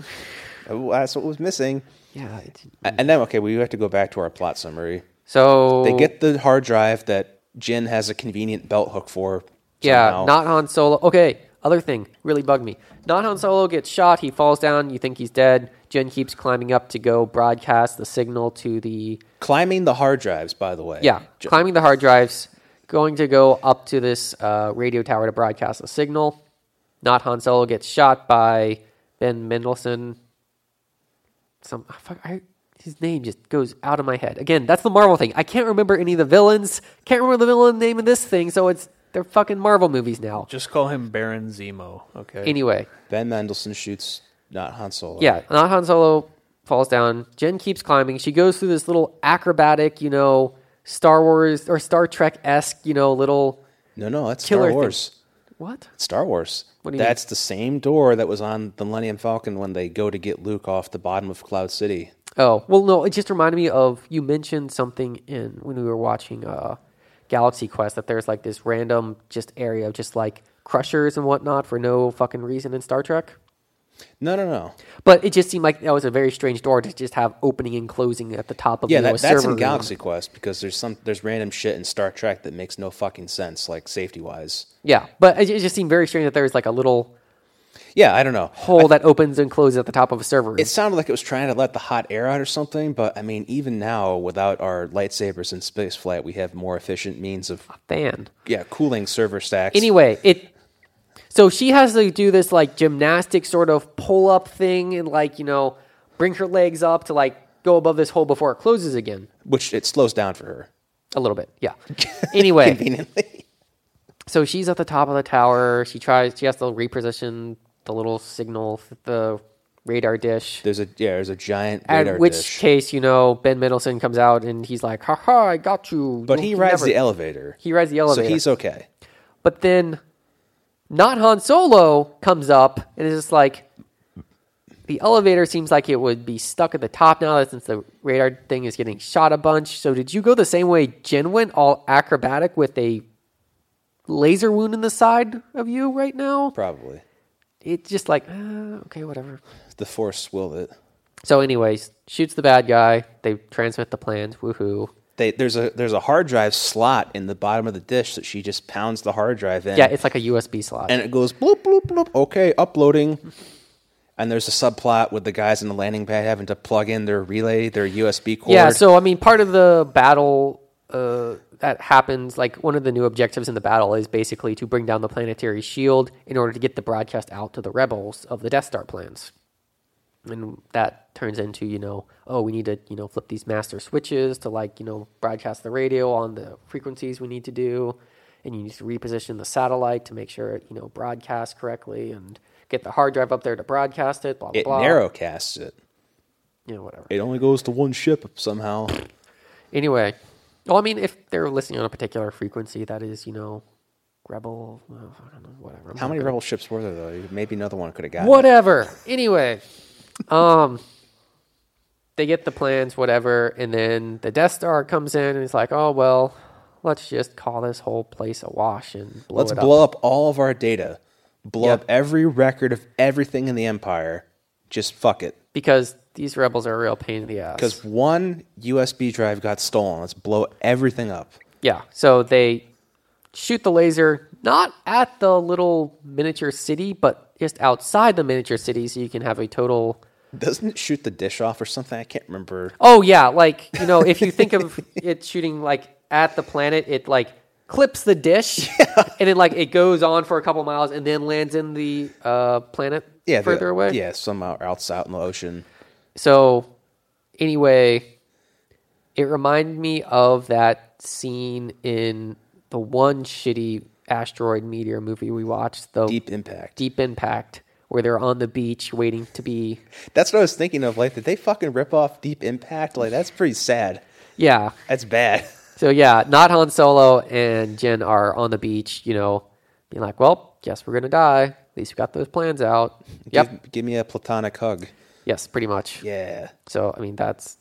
Oh, That's what was missing. Yeah. And then okay, we have to go back to our plot summary. so They get the hard drive that Jyn has a convenient belt hook for. Yeah, not Han Solo. Okay, other thing really bugged me. Not Han Solo gets shot. He falls down. You think he's dead. Jyn keeps climbing up to go broadcast the signal to the climbing the hard drives. By the way, yeah, J- climbing the hard drives, going to go up to this uh, radio tower to broadcast the signal. Not Han Solo gets shot by Ben Mendelsohn. Some fuck, I, his name just goes out of my head. Again, that's the Marvel thing. I can't remember any of the villains. Can't remember the villain name of this thing. So it's they're fucking Marvel movies now. just call him Baron Zemo. Okay. Anyway, Ben Mendelsohn shoots not Han Solo. yeah, not Han Solo falls down. Jyn keeps climbing. She goes through this little acrobatic, you know, Star Wars or Star Trek esque, you know, little no, no, that's Killer Star thing. Wars. what? Star Wars. What do you That's the same door that was on the Millennium Falcon when they go to get Luke off the bottom of Cloud City. Oh, well, no, it just reminded me of you mentioned something in when we were watching uh, Galaxy Quest that there's like this random just area of just like crushers and whatnot for no fucking reason in Star Trek. No, no, no. But it just seemed like that was a very strange door to just have opening and closing at the top of Yeah, you know, that, that's in room. Galaxy Quest because there's some there's random shit in Star Trek that makes no fucking sense, like safety wise. Yeah, but it it just seemed very strange that there was like a little Yeah, I don't know. hole that opens and closes at the top of a server. It sounded like it was trying to let the hot air out or something, but I mean, even now, without our lightsabers in space flight, we have more efficient means of fan. yeah cooling server stacks. Anyway, it. So she has to do this like gymnastic sort of pull up thing and like you know bring her legs up to like go above this hole before it closes again which it slows down for her a little bit. Yeah. Anyway, conveniently. so she's at the top of the tower. She tries. She has to reposition the little signal, the radar dish. There's a yeah, there's a giant At radar which dish, case, you know, Ben Mendelsohn comes out and he's like, "Ha ha, I got you." but You- he rides never- the elevator. He rides the elevator. so he's okay. But then, not Han Solo comes up and is just like, the elevator seems like it would be stuck at the top now since the radar thing is getting shot a bunch. So did you go the same way Jyn went, all acrobatic with a laser wound in the side of you right now? Probably It's just like, uh, okay, whatever. the Force will it. So, anyways, shoots the bad guy. They transmit the plans. Woohoo! They, there's a there's a hard drive slot in the bottom of the dish that she just pounds the hard drive in. Yeah, it's like a USB slot. and it goes bloop bloop bloop. Okay, uploading. And there's a subplot with the guys in the landing pad having to plug in their relay, their USB cord. Yeah, so I mean, part of the battle uh, that happens, like one of the new objectives in the battle, is basically to bring down the planetary shield in order to get the broadcast out to the rebels of the Death Star plans. And that turns into, you know, oh, we need to, you know, flip these master switches to like, you know, broadcast the radio on the frequencies we need to do, and you need to reposition the satellite to make sure it, you know, broadcasts correctly and get the hard drive up there to broadcast it. Blah blah it blah. narrowcasts it. you know, whatever. It only goes to one ship somehow. Anyway, well, I mean, if they're listening on a particular frequency, that is, you know, rebel, uh, I don't know, whatever. I'm How many gonna- rebel ships were there though? Maybe another one could have got. it. Whatever. Anyway, um, they get the plans, whatever, and then the Death Star comes in and it's like, oh well, let's just call this whole place a wash and blow Let's it blow up. up all of our data. Blow Yep. up every record of everything in the Empire. Just fuck it. because these rebels are a real pain in the ass. Because one USB drive got stolen. Let's blow everything up. Yeah. So they shoot the laser not at the little miniature city, but just outside the miniature city, so you can have a total. Doesn't it shoot the dish off or something? I can't remember. Oh yeah, like you know, if you think of it shooting like at the planet, it like clips the dish, and then like it goes on for a couple miles, and then lands in the uh, planet Yeah, the- further away. Yeah, somehow out in the ocean. So, anyway, it reminded me of that scene in the one shitty asteroid meteor movie we watched, the Deep Impact. Deep Impact, where they're on the beach waiting to be. That's what I was thinking of. Like, did they fucking rip off Deep Impact? Like, that's pretty sad. Yeah. That's bad. So yeah, not Han Solo and Jyn are on the beach, you know, being like, "Well, guess we're gonna die. At least we got those plans out." Yep. Give, give me a platonic hug. Yes, pretty much. Yeah. So I mean, that's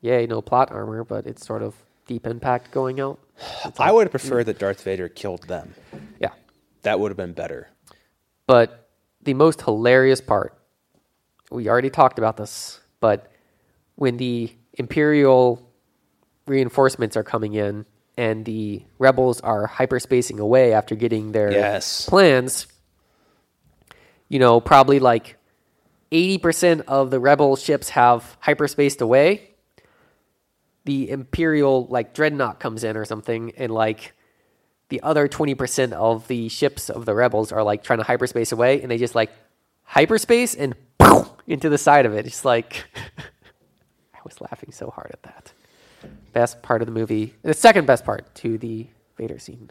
yay, no plot armor, but it's sort of Deep Impact going out. I would have preferred mm. that Darth Vader killed them. Yeah. That would have been better. But the most hilarious part, we already talked about this, but when the Imperial reinforcements are coming in and the rebels are hyperspacing away after getting their Yes. plans, you know, probably like 80% of the rebel ships have hyperspaced away. The Imperial, like, dreadnought comes in or something, and like, the other 20% of the ships of the rebels are like trying to hyperspace away and they just like hyperspace and into the side of it. It's like I was laughing so hard at that. Best part of the movie, the second best part to the Vader scene.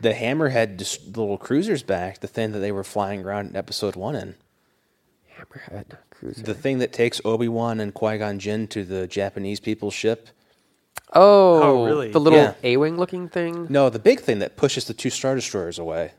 The Hammerhead just little cruisers back, the thing that they were flying around in episode one in. Hammerhead cruiser. The thing that takes Obi Wan and Qui Gon Jinn to the Japanese people's ship. Oh, Oh, really? The little Yeah. A-wing looking thing. No, the big thing that pushes the two Star Destroyers away.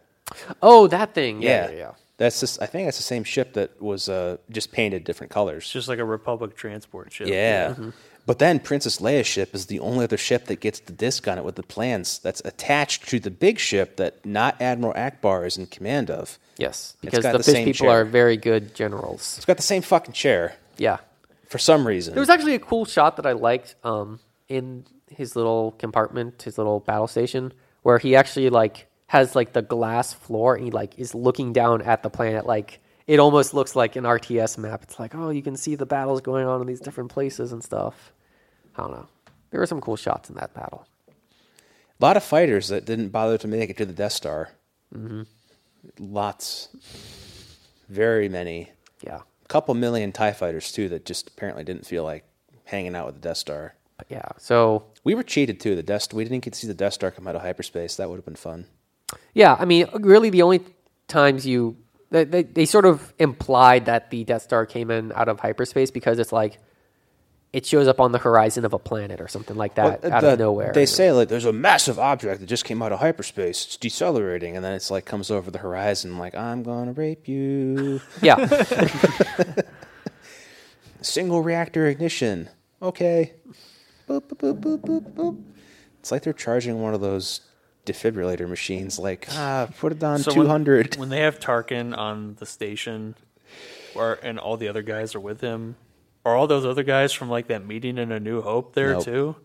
Oh, that thing. Yeah, yeah, yeah. That's just, I think that's the same ship that was uh, just painted different colors. It's just like a Republic transport ship. Yeah. Mm-hmm. But then Princess Leia's ship is the only other ship that gets the disc on it with the plans that's attached to the big ship that not Admiral Ackbar is in command of. Yes, because got the the fish same people chair. are very good generals. It's got the same fucking chair Yeah. for some reason. There was actually a cool shot that I liked um, in his little compartment, his little battle station, where he actually like has like the glass floor and he like is looking down at the planet. Like it almost looks like an RTS map. It's like oh, you can see the battles going on in these different places and stuff. I don't know. There were some cool shots in that battle. A lot of fighters that didn't bother to make it to the Death Star. Mm-hmm. Lots. Very many. Yeah, A couple million TIE fighters, too, that just apparently didn't feel like hanging out with the Death Star. But yeah. So We were cheated, too. The Death, we didn't get to see the Death Star come out of hyperspace. That would have been fun. Yeah, I mean, really, the only times you they, they, they sort of implied that the Death Star came in out of hyperspace because it's like it shows up on the horizon of a planet or something like that Well, out the- of nowhere. They say like there's a massive object that just came out of hyperspace. It's decelerating, and then it's like comes over the horizon, like I'm gonna rape you. yeah, Single reactor ignition. Okay. Boop boop boop boop boop boop. It's like they're charging one of those defibrillator machines. Like ah, put it on So two when- When, they have Tarkin on the station, or and all the other guys are with him, Are all those other guys from like that meeting in A New Hope there Nope. too,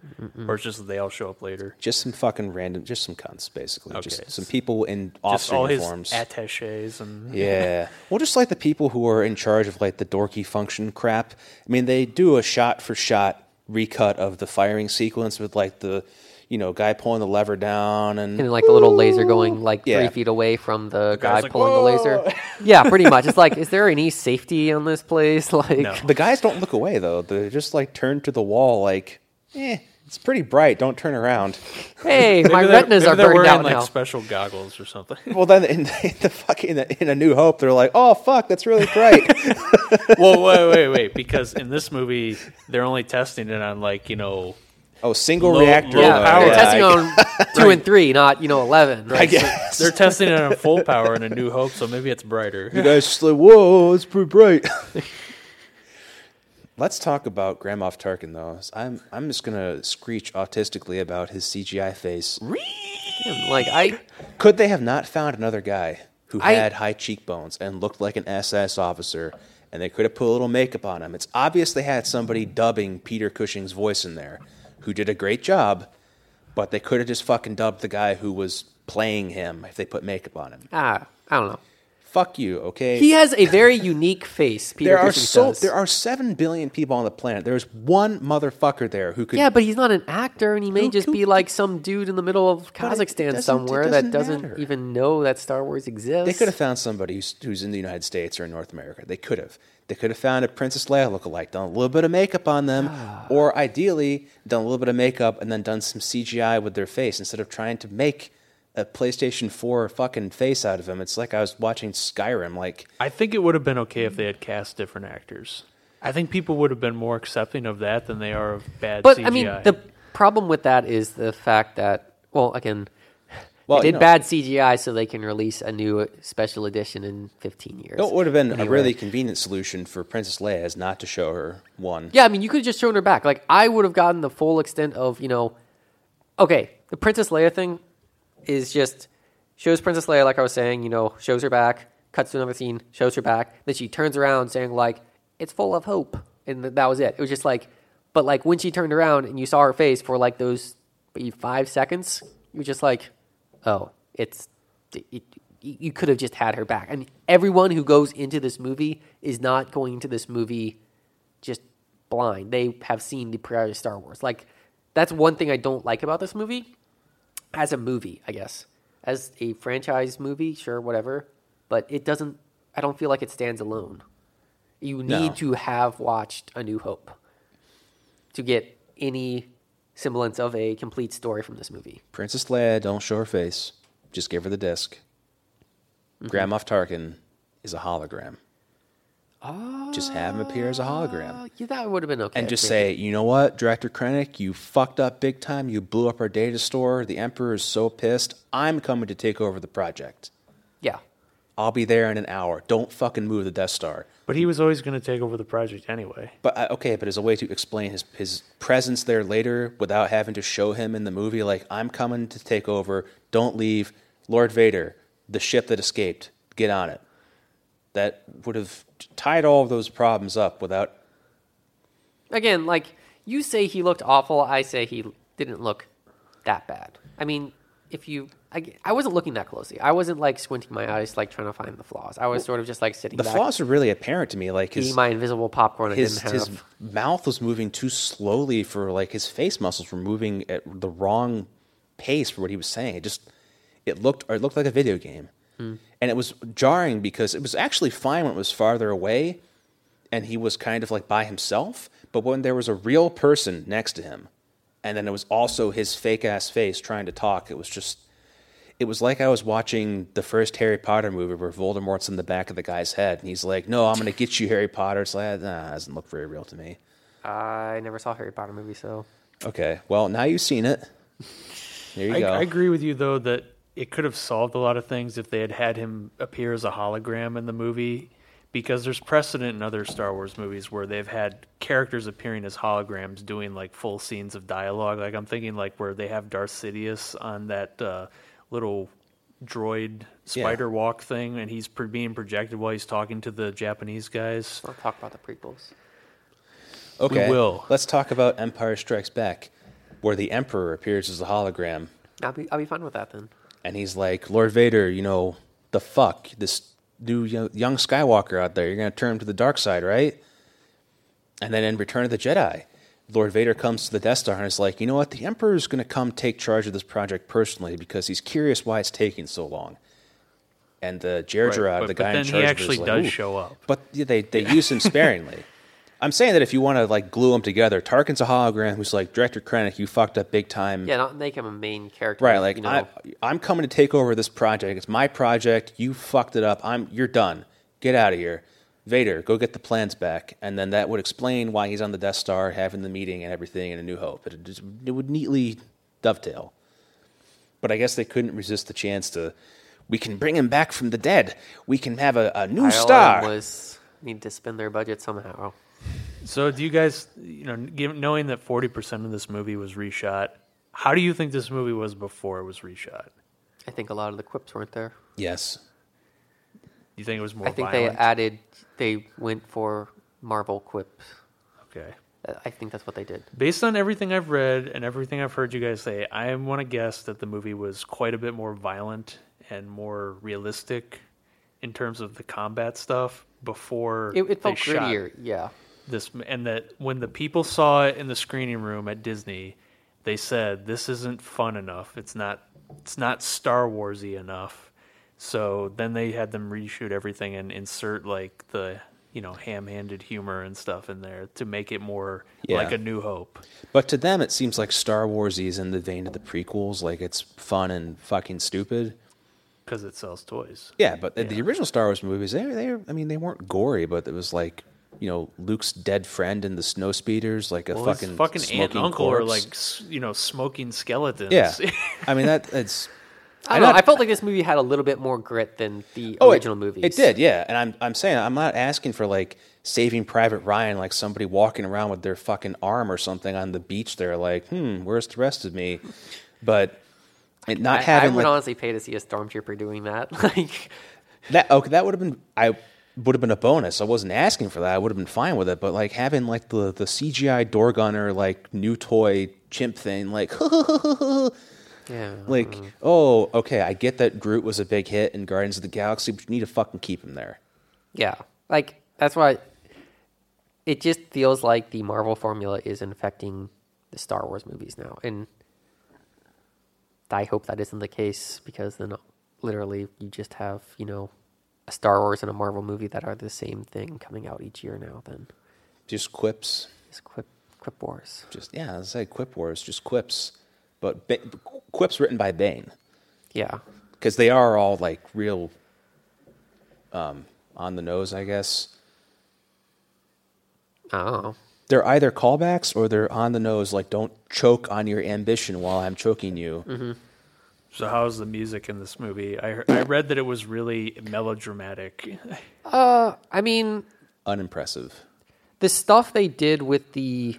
or it's just they all show up later? Just some fucking random, just some cunts, basically. Okay. Just some people in Just officer all his uniforms. attaches and Yeah. Well, just like the people who are in charge of like the dorky function crap. I mean, they do a shot for shot recut of the firing sequence with like the, you know, guy pulling the lever down and And like the little laser going like Yeah. three feet away from the, guy like, pulling the laser. Yeah, pretty much. It's like, is there any safety on this place? Like, No. the guys don't look away though. They just like turn to the wall like, eh, it's pretty bright. Don't turn around. hey, my retinas maybe are they're burned wearing out like now. special goggles or something. Well, then in, in the fucking in a New Hope, they're like, oh fuck, that's really bright. well, wait, wait, wait, because in this movie they're only testing it on like you know oh, single Low- reactor. low yeah, power. they're testing on two and three, not you know eleven. I guess. they're testing it on full power in A New Hope, so maybe it's brighter. You guys just like, whoa, it's pretty bright. Let's talk about Grand Moff Tarkin, though. I'm I'm just gonna screech autistically about his CGI face. Like I, Could they have not found another guy who I- had high cheekbones and looked like an SS officer, and they could have put a little makeup on him? It's obvious they had somebody dubbing Peter Cushing's voice in there, who did a great job, but they could have just fucking dubbed the guy who was playing him if they put makeup on him. ah, I don't know. Fuck you, okay? He has a very unique face. Peter there are Cushing so does. there are seven billion people on the planet. There's one motherfucker there who could. Yeah, but he's not an actor, and he may Who- just who- be like some dude in the middle of But it Kazakhstan doesn't- it somewhere doesn't that doesn't matter. even know that Star Wars exists. They could have found somebody who's, who's in the United States or in North America. They could have. They could have found a Princess Leia lookalike, done a little bit of makeup on them, ah. or ideally done a little bit of makeup and then done some CGI with their face instead of trying to make a PlayStation 4 fucking face out of him. It's like I was watching Skyrim. Like, I think it would have been okay if they had cast different actors. I think people would have been more accepting of that than they are of bad But CGI. I mean, the problem with that is the fact that, well, again, well, they you did know, bad CGI so they can release a new special edition in 15 years. It would have been a really convenient solution for Princess Leia is not to show her one. Yeah, I mean, you could have just shown her back. Like, I would have gotten the full extent of, you know, okay, the Princess Leia thing is just shows Princess Leia, like I was saying, you know, shows her back, cuts to another scene, shows her back, then she turns around saying, like, it's full of hope. And that was it. It was just like, but like when she turned around and you saw her face for like those five seconds, you were just like, oh, it's, it, you could have just had her back. I And everyone who goes into this movie is not going into this movie just blind. They have seen the prior Star Wars. Like that's one thing I don't like about this movie. As a movie, I guess. As a franchise movie, sure, whatever. But it doesn't I don't feel like it stands alone. You need No. to have watched A New Hope to get any semblance of a complete story from this movie. Princess Leia, don't show her face. Just give her the disc. Mm-hmm. Grand Moff Tarkin is a hologram. Just have him appear as a hologram. Uh, yeah, that would have been okay. and just say, you know what, Director Krennic, you fucked up big time. You blew up our data store. The Emperor is so pissed. I'm coming to take over the project. Yeah. I'll be there in an hour. Don't fucking move the Death Star. but he was always going to take over the project anyway. But uh, okay, but as a way to explain his his presence there later without having to show him in the movie, like I'm coming to take over. Don't leave, Lord Vader, the ship that escaped. Get on it. That would have tied all of those problems up without. again, like you say he looked awful, I say he didn't look that bad. I mean, if you, I, I wasn't looking that closely. I wasn't like squinting my eyes, like trying to find the flaws. I was sort of just like sitting The back, flaws are really apparent to me. Like eating his my invisible popcorn I his didn't his mouth was moving too slowly for like his face muscles were moving at the wrong pace for what he was saying. It just it looked or it looked like a video game, hmm. And it was jarring because it was actually fine when it was farther away, and he was kind of like by himself. But when there was a real person next to him, and then it was also his fake ass face trying to talk, it was just. It was like I was watching the first Harry Potter movie where Voldemort's in the back of the guy's head, and he's like, "No, I'm going to get you, Harry Potter." It's like, nah, that doesn't look very real to me. I never saw Harry Potter movie, so Okay, well now you've seen it. There you I, go. I agree with you though that it could have solved a lot of things if they had had him appear as a hologram in the movie, because there's precedent in other Star Wars movies where they've had characters appearing as holograms doing like full scenes of dialogue. Like I'm thinking like where they have Darth Sidious on that uh, little droid spider walk thing, and he's pro- being projected while he's talking to the Japanese guys. I'll talk about the prequels. Okay, we will. Let's talk about Empire Strikes Back, where the Emperor appears as a hologram, I'll be I'll be fine with that then. And he's like, "Lord Vader, you know the fuck this new young Skywalker out there. You're gonna turn him to the dark side, right?" And then in Return of the Jedi, Lord Vader comes to the Death Star and is like, "You know what? The Emperor's gonna come take charge of this project personally because he's curious why it's taking so long." And the Jar Right, Jar, but- the guy in he charge, of it actually like, does show up. But they they use him sparingly. I'm saying that if you want to like glue them together, Tarkin's a hologram who's like Director Krennic, you fucked up big time. Yeah, not make him a main character. Right, like you know, I, I'm coming to take over this project. It's my project. You fucked it up. I'm you're done. Get out of here. Vader, go get the plans back, and then that would explain why he's on the Death Star, having the meeting and everything in A New Hope. It, just, it would neatly dovetail. But I guess they couldn't resist the chance to. We can bring him back from the dead. We can have a, a new star. was need to spend their budget somehow. So, do you guys, you know, knowing that forty percent of this movie was reshot, how do you think this movie was before it was reshot? I think a lot of the quips weren't there. yes. You think it was more? I think violent? they added. They went for Marvel quips. Okay. Uh, I think that's what they did. Based on everything I've read and everything I've heard you guys say, I want to guess that the movie was quite a bit more violent and more realistic in terms of the combat stuff before It, it they felt shot grittier. Yeah. This and that when the people saw it in the screening room at Disney, they said this isn't fun enough. It's not it's not Star Warsy enough. So then they had them reshoot everything and insert like the you know ham-handed humor and stuff in there to make it more Yeah. like a New Hope. But to them, it seems like Star Wars is in the vein of the prequels. Like it's fun and fucking stupid. because it sells toys. Yeah, but the- the original Star Wars movies, they, they, I mean, they weren't gory, but it was like, you know, Luke's dead friend and the snow speeders, like a Well, fucking his fucking aunt smoking and uncle are corpse. like you know smoking skeletons. yeah. I mean that it's. I I'm don't know. not- I felt like this movie had a little bit more grit than the Oh, it- original movies. It did, yeah. And I'm I'm saying I'm not asking for like Saving Private Ryan, like somebody walking around with their fucking arm or something on the beach. There, like, hmm, where's the rest of me? But it not I, having I would like, honestly pay to see a stormtrooper doing that. like, That okay, that would have been I would have been a bonus. I wasn't asking for that. I would have been fine with it. But like having like the the CGI door gunner like new toy chimp thing, like yeah. like oh okay, I get that Groot was a big hit in Guardians of the Galaxy, but you need to fucking keep him there. Yeah, like that's why it just feels like the Marvel formula is infecting the Star Wars movies now, and I hope that isn't the case because then literally you just have you know a Star Wars and a Marvel movie that are the same thing coming out each year now. Then Just quips, Just quip quip wars. just yeah, I say quip wars, just quips, but ba- quips written by Bane Yeah, because they are all like real um, on the nose, I guess. Know. they're either callbacks or they're on the nose like don't choke on your ambition while i'm choking you So how's the music in this movie? I I read that it was really melodramatic. Uh, I mean, unimpressive the stuff they did with the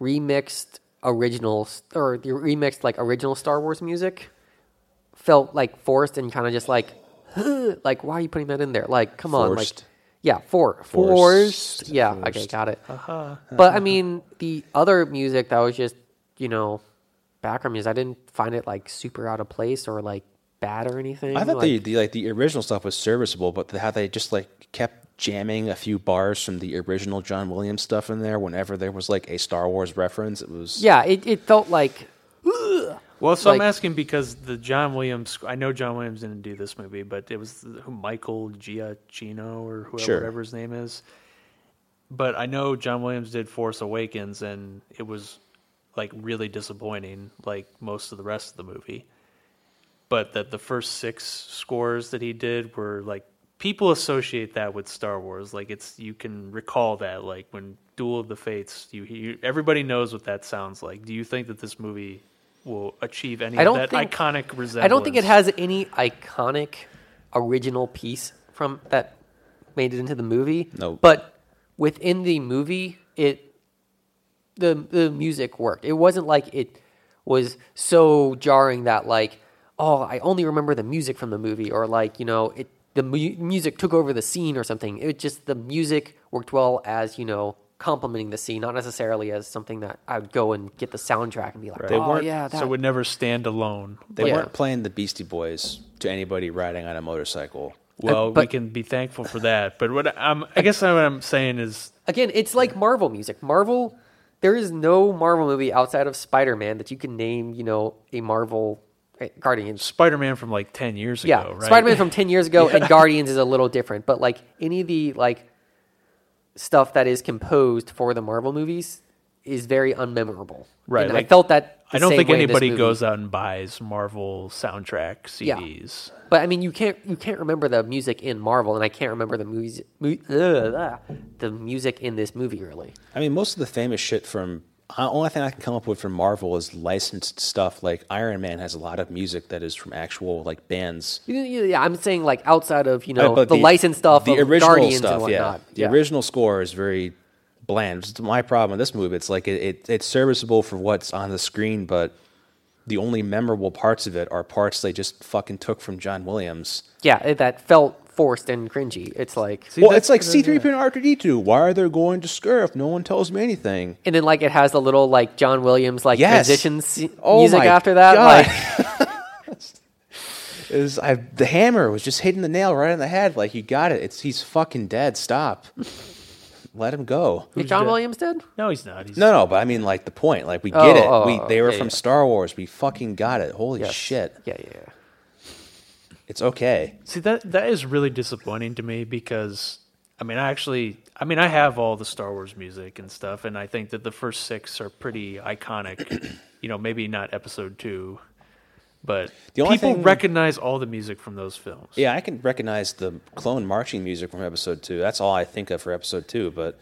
remixed original or the remixed like original Star Wars music felt like forced and kind of just like like why are you putting that in there? Like come on, like yeah, for forced. Forced. Yeah, okay, got it. but I mean, the other music that was just you know background music, I didn't find it like super out of place or like bad or anything. i thought like, the, the like the original stuff was serviceable but the, how they just like kept jamming a few bars from the original john williams stuff in there whenever there was like a star wars reference it was yeah, it, it felt like Well, so I'm asking because the John Williams. I know John Williams didn't do this movie, but it was Michael Giacchino or whoever Sure. whatever his name is. But I know John Williams did Force Awakens, and it was like really disappointing, like most of the rest of the movie. But that the first six scores that he did were like people associate that with Star Wars. Like it's you can recall that like when Duel of the Fates, you, you everybody knows what that sounds like. Do you think that this movie will achieve any I don't that think- iconic resemblance? I don't think it has any iconic original piece from that made it into the movie. No. But within the movie, it the the music worked. It wasn't like it was so jarring that like, oh, I only remember the music from the movie, or like you know, it the mu- music took over the scene or something. It just the music worked well as you know complementing the scene, not necessarily as something that I would go and get the soundtrack and be like, They oh weren't- yeah, that. so it would never stand alone. They Yeah. weren't playing the Beastie Boys to anybody riding on a motorcycle. Well, we but- can be thankful for that. But what I'm, I guess what I'm saying is, Again, it's like Marvel music. Marvel, there is no Marvel movie outside of Spider Man that you can name, you know, a Marvel eh, Guardians. Spider-Man from like ten years Yeah, ago, right? Spider Man from ten years ago and Guardians is a little different, but like any of the like stuff that is composed for the Marvel movies is very unmemorable. Right, And I felt that. the I don't think anybody goes out and buys Marvel soundtrack Yeah. But I mean, you can't you can't remember the music in Marvel, and I can't remember the movies, mu- ugh, ah, the music in this movie really. I mean, most of the famous shit from the only thing I can come up with from Marvel is licensed stuff. Like Iron Man has a lot of music that is from actual like bands. Yeah, I'm saying like outside of you know Uh, but the, licensed stuff, the of original Guardians stuff, and whatnot. yeah. The original score is very bland. It's my problem with this movie. It's like it, it, it's serviceable for what's on the screen, but the only memorable parts of it are parts they just fucking took from John Williams. yeah, it- that felt forced and cringy. It's like, See, well, it's like C three PO and R two D two. Why are they going to Scarif? No one tells me anything. and then like it has the little like John Williams like Yes. transition se- Oh music after that. God. Like, Is I the hammer was just hitting the nail right in the head. Like you got it. It's he's fucking dead. Stop. Let him go. is John dead? Williams did? No, he's not. He's No, no, but I mean like the point. Like we get Oh, it. oh, we oh, they were yeah, from yeah. Star Wars. We fucking got it. Holy Yes. shit. Yeah, yeah, yeah. It's okay. See that that is really disappointing to me because I mean I actually I mean I have all the Star Wars music and stuff and I think that the first six are pretty iconic. you know, maybe not episode two, but The only people thing- recognize all the music from those films. Yeah, I can recognize the clone marching music from episode two. That's all I think of for episode two. But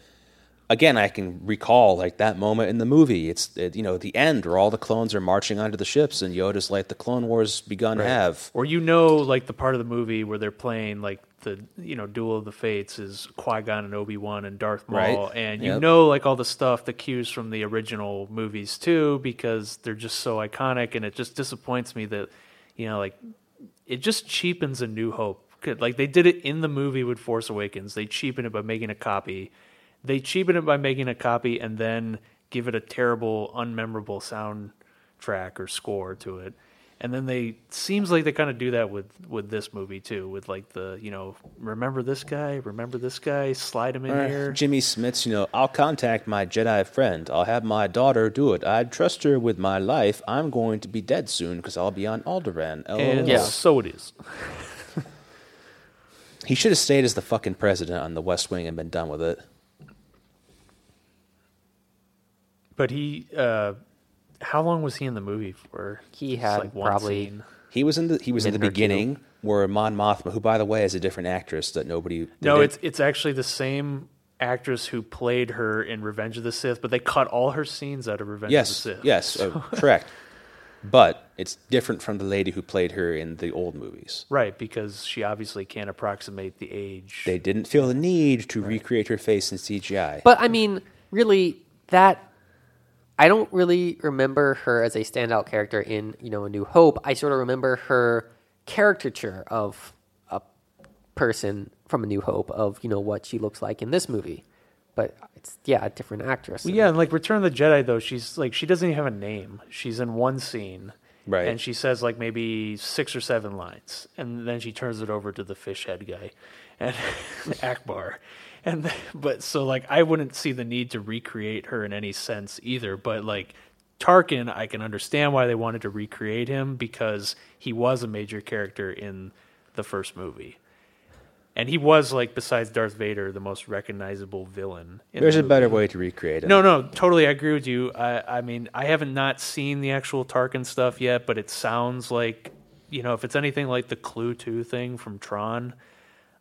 again, I can recall like that moment in the movie. It's it, you know the end where all the clones are marching onto the ships, and Yoda's like, "The Clone Wars begun have." Or you know, like the part of the movie where they're playing like the you know Duel of the Fates is Qui Gon and Obi Wan and Darth Maul, Right. and you Yep. know like all the stuff, the cues from the original movies too, because they're just so iconic, and it just disappoints me that you know like it just cheapens A New Hope. Like they did it in the movie with Force Awakens, they cheapen it by making a copy. They cheapen it by making a copy and then give it a terrible, unmemorable soundtrack or score to it. And then they seems like they kind of do that with with this movie too, with like the you know remember this guy, remember this guy, slide him in Uh, here. Jimmy Smits, you know, I'll contact my Jedi friend. I'll have my daughter do it. I'd trust her with my life. I'm going to be dead soon because I'll be on Alderaan. LOL. And Yeah. so it is. He should have stayed as the fucking president on the West Wing and been done with it. But he, uh, how long was he in the movie for? He had one probably- scene. He was in the he was in the Minute or two. beginning where Mon Mothma, who by the way is a different actress that nobody. No, they it's it's actually the same actress who played her in Revenge of the Sith, but they cut all her scenes out of Revenge yes, of the Sith. yes, uh, correct. But it's different from the lady who played her in the old movies. Right, because she obviously can't approximate the age. They didn't feel the need to recreate her face in CGI. But I mean, really, that I don't really remember her as a standout character in you know A New Hope. I sort of remember her caricature of a person from A New Hope of you know what she looks like in this movie. But it's yeah, a different actress. Well, yeah, and like Return of the Jedi, though, she's like she doesn't even have a name. She's in one scene, Right. And she says like maybe six or seven lines, and then she turns it over to the fish head guy, and Ackbar, and but so like I wouldn't see the need to recreate her in any sense either. But like Tarkin, I can understand why they wanted to recreate him because he was a major character in the first movie. And he was like, besides Darth Vader, the most recognizable villain. in the There's a better way to recreate it. No, no, totally. I agree with you. I, I mean, I haven't not seen the actual Tarkin stuff yet, but it sounds like, you know, if it's anything like the CLU Two thing from Tron,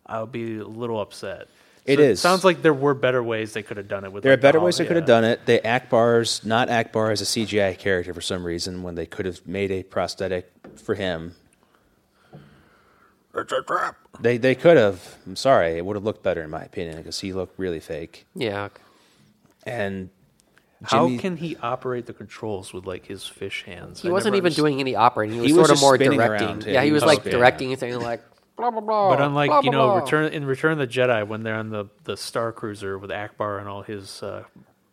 I'll be a little upset. It So is. sounds like there were better ways they could have done it with. There are like, the better hol- ways they could have done it. They Ackbar's not Ackbar as a CGI character for some reason when they could have made a prosthetic for him. It's a trap. They they could have. I'm sorry, it would have looked better in my opinion because he looked really fake. yeah. And How can he operate the controls with like his fish hands? He I wasn't even understood- doing any operating. He was, He was sort of just more directing. Yeah, Yeah, he he was was like spinning. directing and saying like, blah blah blah. But unlike blah, you blah, know, blah. Return in Return of the Jedi, when they're on the the Star Cruiser with Ackbar and all his uh,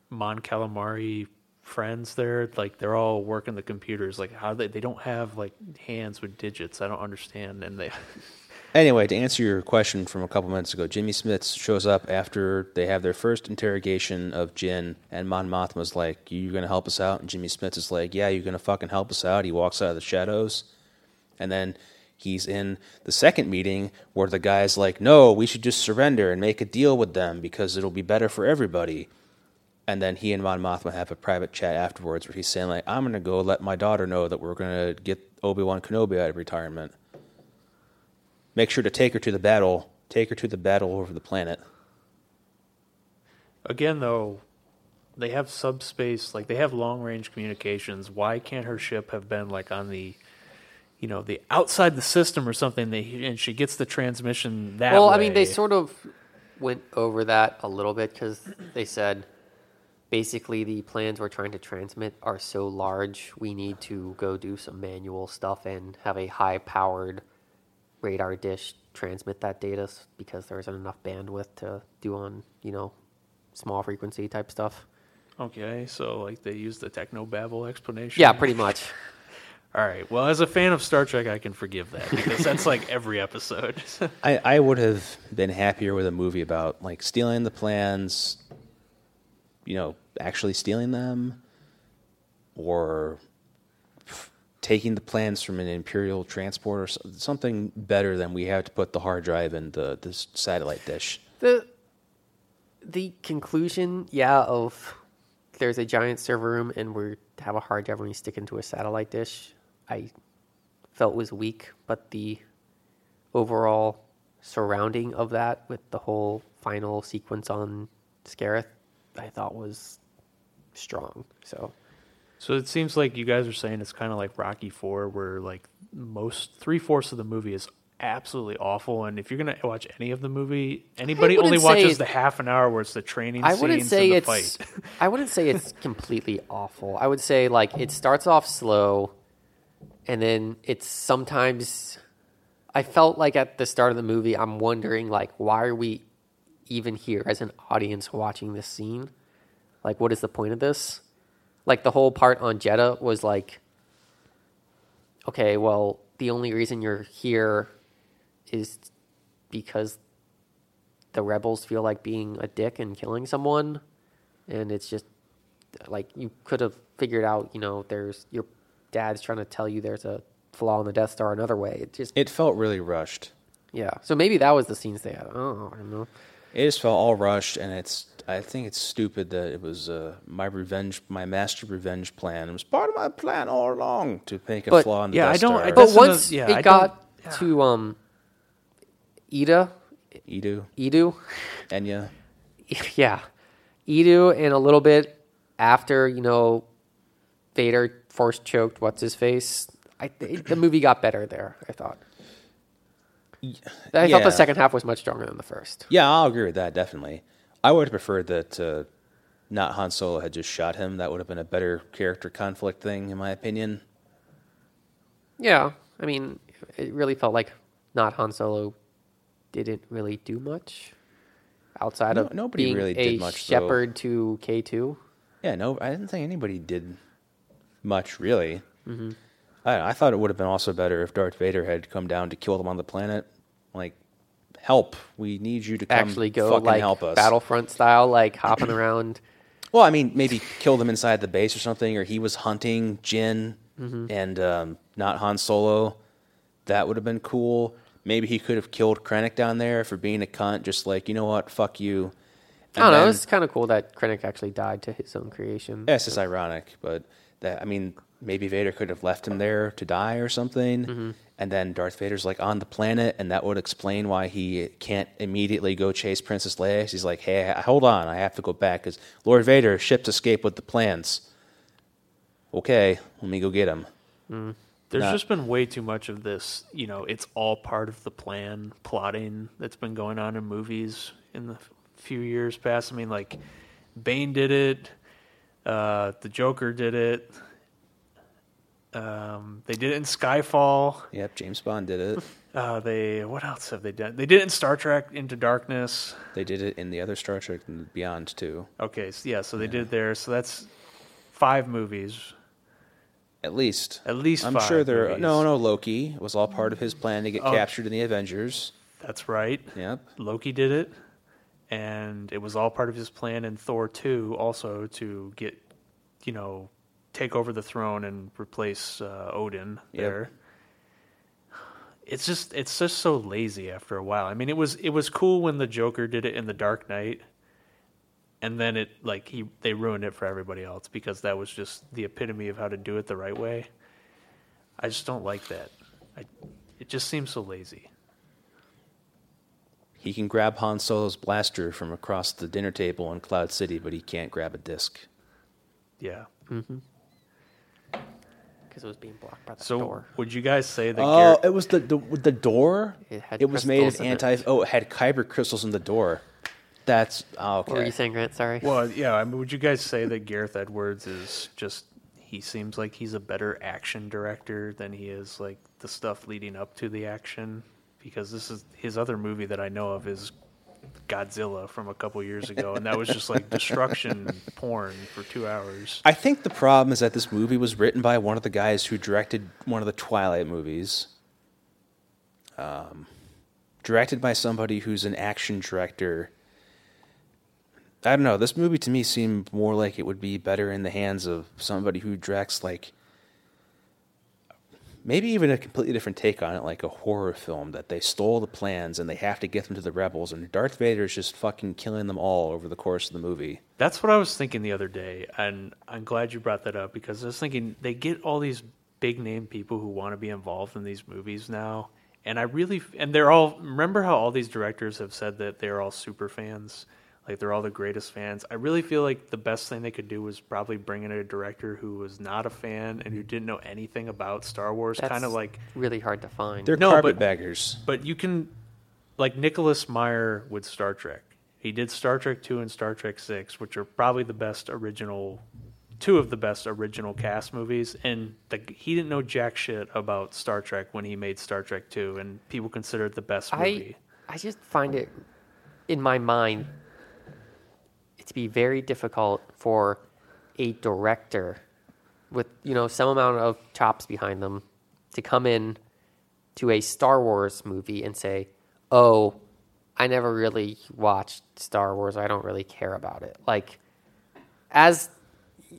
Mon Calamari friends, there, like they're all working the computers. Like how they they don't have like hands with digits. I don't understand. And they Anyway, to answer your question from a couple minutes ago, Jimmy Smits shows up after they have their first interrogation of Jyn, and Mon Mothma's like, you're gonna help us out?" And Jimmy Smits is like, "Yeah, you're gonna fucking help us out?" He walks out of the shadows, and then he's in the second meeting where the guy's like, "No, we should just surrender and make a deal with them because it'll be better for everybody." And then he and Mon Mothma have a private chat afterwards where he's saying like, "I'm gonna go let my daughter know that we're gonna get Obi Wan Kenobi out of retirement." Make sure to take her to the battle. Take her to the battle over the planet. again though, they have subspace. Like they have long range communications. Why can't her ship have been like on the you know, the outside the system or something, they, and she gets the transmission that well, way. I mean, they sort of went over that a little bit because they said basically the plans we're trying to transmit are so large, we need to go do some manual stuff and have a high powered radar dish transmit that data because there isn't enough bandwidth to do on, you know, small frequency type stuff. Okay, so like they use the techno babble explanation. Yeah, pretty much. All right. Well, as a fan of Star Trek, I can forgive that because that's like every episode. I, I would have been happier with a movie about like stealing the plans, you know, actually stealing them, or f- taking the plans from an imperial transport or so- something better than we have to put the hard drive in the this satellite dish. the the conclusion, yeah, of there's a giant server room and we have a hard drive and we stick into a satellite dish, I felt was weak, but the overall surrounding of that with the whole final sequence on Scarif, I thought was strong. So so it seems like you guys are saying it's kind of like Rocky Four, where like most three fourths of the movie is absolutely awful, and if you're gonna watch any of the movie, anybody only watches the half an hour where it's the training I wouldn't say and the it's fight. I wouldn't say it's completely awful. I would say like it starts off slow and then it's sometimes I felt like at the start of the movie I'm wondering like why are we even here as an audience watching this scene? Like what is the point of this? Like the whole part on Jedha was like okay, well, the only reason you're here is because the rebels feel like being a dick and killing someone and it's just like you could have figured out you know there's your dad's trying to tell you there's a flaw in the death star another way it just It felt really rushed. yeah so maybe that was the scenes they had oh i don't know It just felt all rushed, and it's. I think it's stupid that it was uh, my revenge, my master revenge plan. It was part of my plan all along to make a But- flaw in the yeah, Death I don't- Star. I but That's another- once yeah, it I got don't- to um ida Eadu, Eadu Enya. yeah Eadu and a little bit after you know vader force choked what's his face i th- the movie got better there i thought I thought the second half was much stronger than the first. Yeah, I'll agree with that. Definitely. I would have preferred that uh, not Han Solo had just shot him. That would have been a better character conflict thing, in my opinion. Yeah, I mean, it really felt like not Han Solo didn't really do much outside No- of nobody being really a did much, though. shepherd to K two. Yeah, no, I didn't think anybody did much really. Mm-hmm. I, I thought it would have been also better if Darth Vader had come down to kill them on the planet. Like, help! We need you to come Actually, go fucking like help us. Battlefront style, like hopping around. Well, I mean, maybe kill them inside the base or something, or he was hunting Jyn Mm-hmm. and um, not Han Solo. That would have been cool. Maybe he could have killed Krennic down there for being a cunt, just like, you know what, fuck you. I don't know. It's kind of cool that Krennic actually died to his own creation. Yeah, it's just ironic, but that I mean, maybe Vader could have left him there to die or something, Mm-hmm. and then Darth Vader's like on the planet, and that would explain why he can't immediately go chase Princess Leia. He's like, "Hey, hold on, I have to go back because Lord Vader ships escape with the plans." Okay, let me go get him. There's Not- just been way too much of this, you know, it's all part of the plan plotting that's been going on in movies in the few years past. I mean, like, Bane did it, uh, the Joker did it. Um, they did it in Skyfall. Yep, James Bond did it. Uh, they what else have they done? They did it in Star Trek Into Darkness. they did it in the other Star Trek and Beyond too. Okay, so yeah, so they did it there. So that's five movies, At least. at least. I'm five sure there. movies. No, no. Loki was all part of his plan to get Oh. captured in the Avengers. that's right. Yep. Loki did it, and it was all part of his plan in Thor two also to get, you know, take over the throne and replace uh, Odin Yep. there. It's just it's just so lazy after a while. I mean, it was it was cool when the Joker did it in the Dark Knight, and then it like he they ruined it for everybody else because that was just the epitome of how to do it the right way. I just don't like that. I, it just seems so lazy. He can grab Han Solo's blaster from across the dinner table in Cloud City, but he can't grab a disc. Yeah. Mm-hmm. because it was being blocked by the So door. would you guys say that? Oh, Garrett, it was the the, the door. It had was made of crystals in it. anti. Oh, it had kyber crystals in the door. That's oh, What were you saying, Grant? Sorry. well, yeah. I mean, would you guys say that Gareth Edwards is just? He seems like he's a better action director than he is like the stuff leading up to the action. Because this is his other movie that I know of is Godzilla from a couple years ago, and that was just like destruction porn for two hours. I think the problem is that this movie was written by one of the guys who directed one of the Twilight movies. Um, directed by somebody who's an action director. I don't know. This movie to me seemed more like it would be better in the hands of somebody who directs like maybe even a completely different take on it, like a horror film that they stole the plans and they have to get them to the rebels, and Darth Vader is just fucking killing them all over the course of the movie. That's what I was thinking the other day, and I'm glad you brought that up because I was thinking they get all these big name people who want to be involved in these movies now, and I really and they're all remember how all these directors have said that they're all super fans, like they're all the greatest fans. I really feel like the best thing they could do was probably bring in a director who was not a fan and who didn't know anything about Star Wars, That's kind of like really hard to find. They're No, but- carpetbaggers. but you can, like Nicholas Meyer with Star Trek. He did Star Trek Two and Star Trek Six, which are probably the best original, two of the best original cast movies. And the, he didn't know jack shit about Star Trek when he made Star Trek Two, and people consider it the best movie. I I just find it in my mind it to be very difficult for a director with you know some amount of chops behind them to come in to a Star Wars movie and say, "Oh, I never really watched Star Wars. I don't really care about it." Like as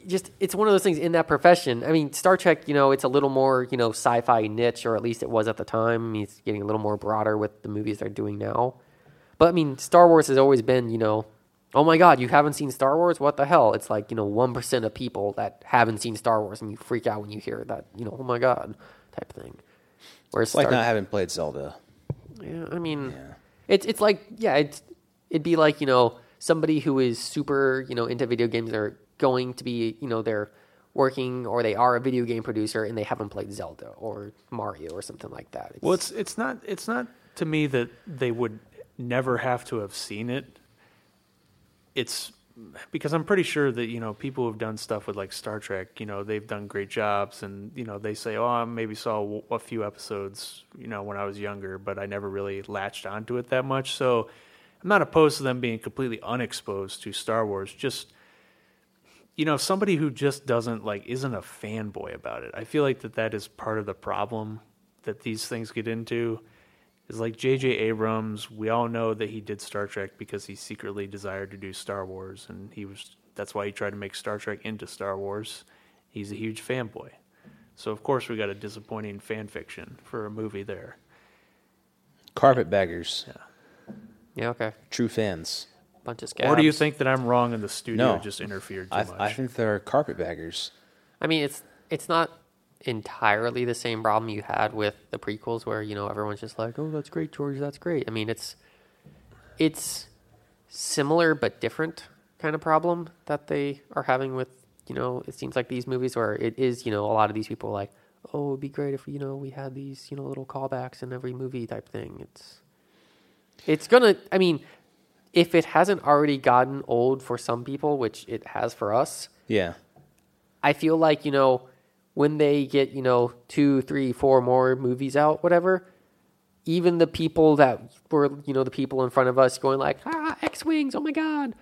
just it's one of those things in that profession. I mean, Star Trek, you know, it's a little more, you know, sci-fi niche, or at least it was at the time. It's getting a little more broader with the movies they're doing now. But I mean, Star Wars has always been, you know, oh my God, you haven't seen Star Wars? What the hell? It's like, you know, 1% of people that haven't seen Star Wars and you freak out when you hear that, you know, oh my God type thing. Whereas It's like Star- not having played Zelda. yeah, I mean, Yeah. it's it's like yeah, it's it'd be like you know somebody who is super you know into video games. They're going to be you know they're working or they are a video game producer and they haven't played Zelda or Mario or something like that. Well, it's it's not it's not to me that they would never have to have seen it. It's because I'm pretty sure that you know people who've done stuff with like Star Trek, you know, they've done great jobs, and you know they say, "Oh, I maybe saw a few episodes, you know, when I was younger, but I never really latched onto it that much." So I'm not opposed to them being completely unexposed to Star Wars. Just you know, somebody who just doesn't like isn't a fanboy about it. I feel like that that is part of the problem that these things get into. Is like J.J. Abrams. We all know that he did Star Trek because he secretly desired to do Star Wars, and he was that's why he tried to make Star Trek into Star Wars. He's a huge fanboy, so of course we got a disappointing fan fiction for a movie there. Carpetbaggers, yeah, Yeah. okay, true fans. bunch of scabs. Or do you think that I'm wrong and the studio No. just interfered too I, much? I think they're carpetbaggers. I mean, it's it's not entirely the same problem you had with the prequels, where you know everyone's just like, "Oh, that's great, George. That's great." I mean, it's it's similar but different kind of problem that they are having with you know. It seems like these movies where it is you know a lot of these people are like, "Oh, it'd be great if you know we had these you know little callbacks in every movie type thing." It's it's gonna. I mean, if it hasn't already gotten old for some people, which it has for us. Yeah. I feel like, you know, when they get you know two, three, four more movies out, whatever. Even the people that were you know the people in front of us going like ah X wings, oh my god,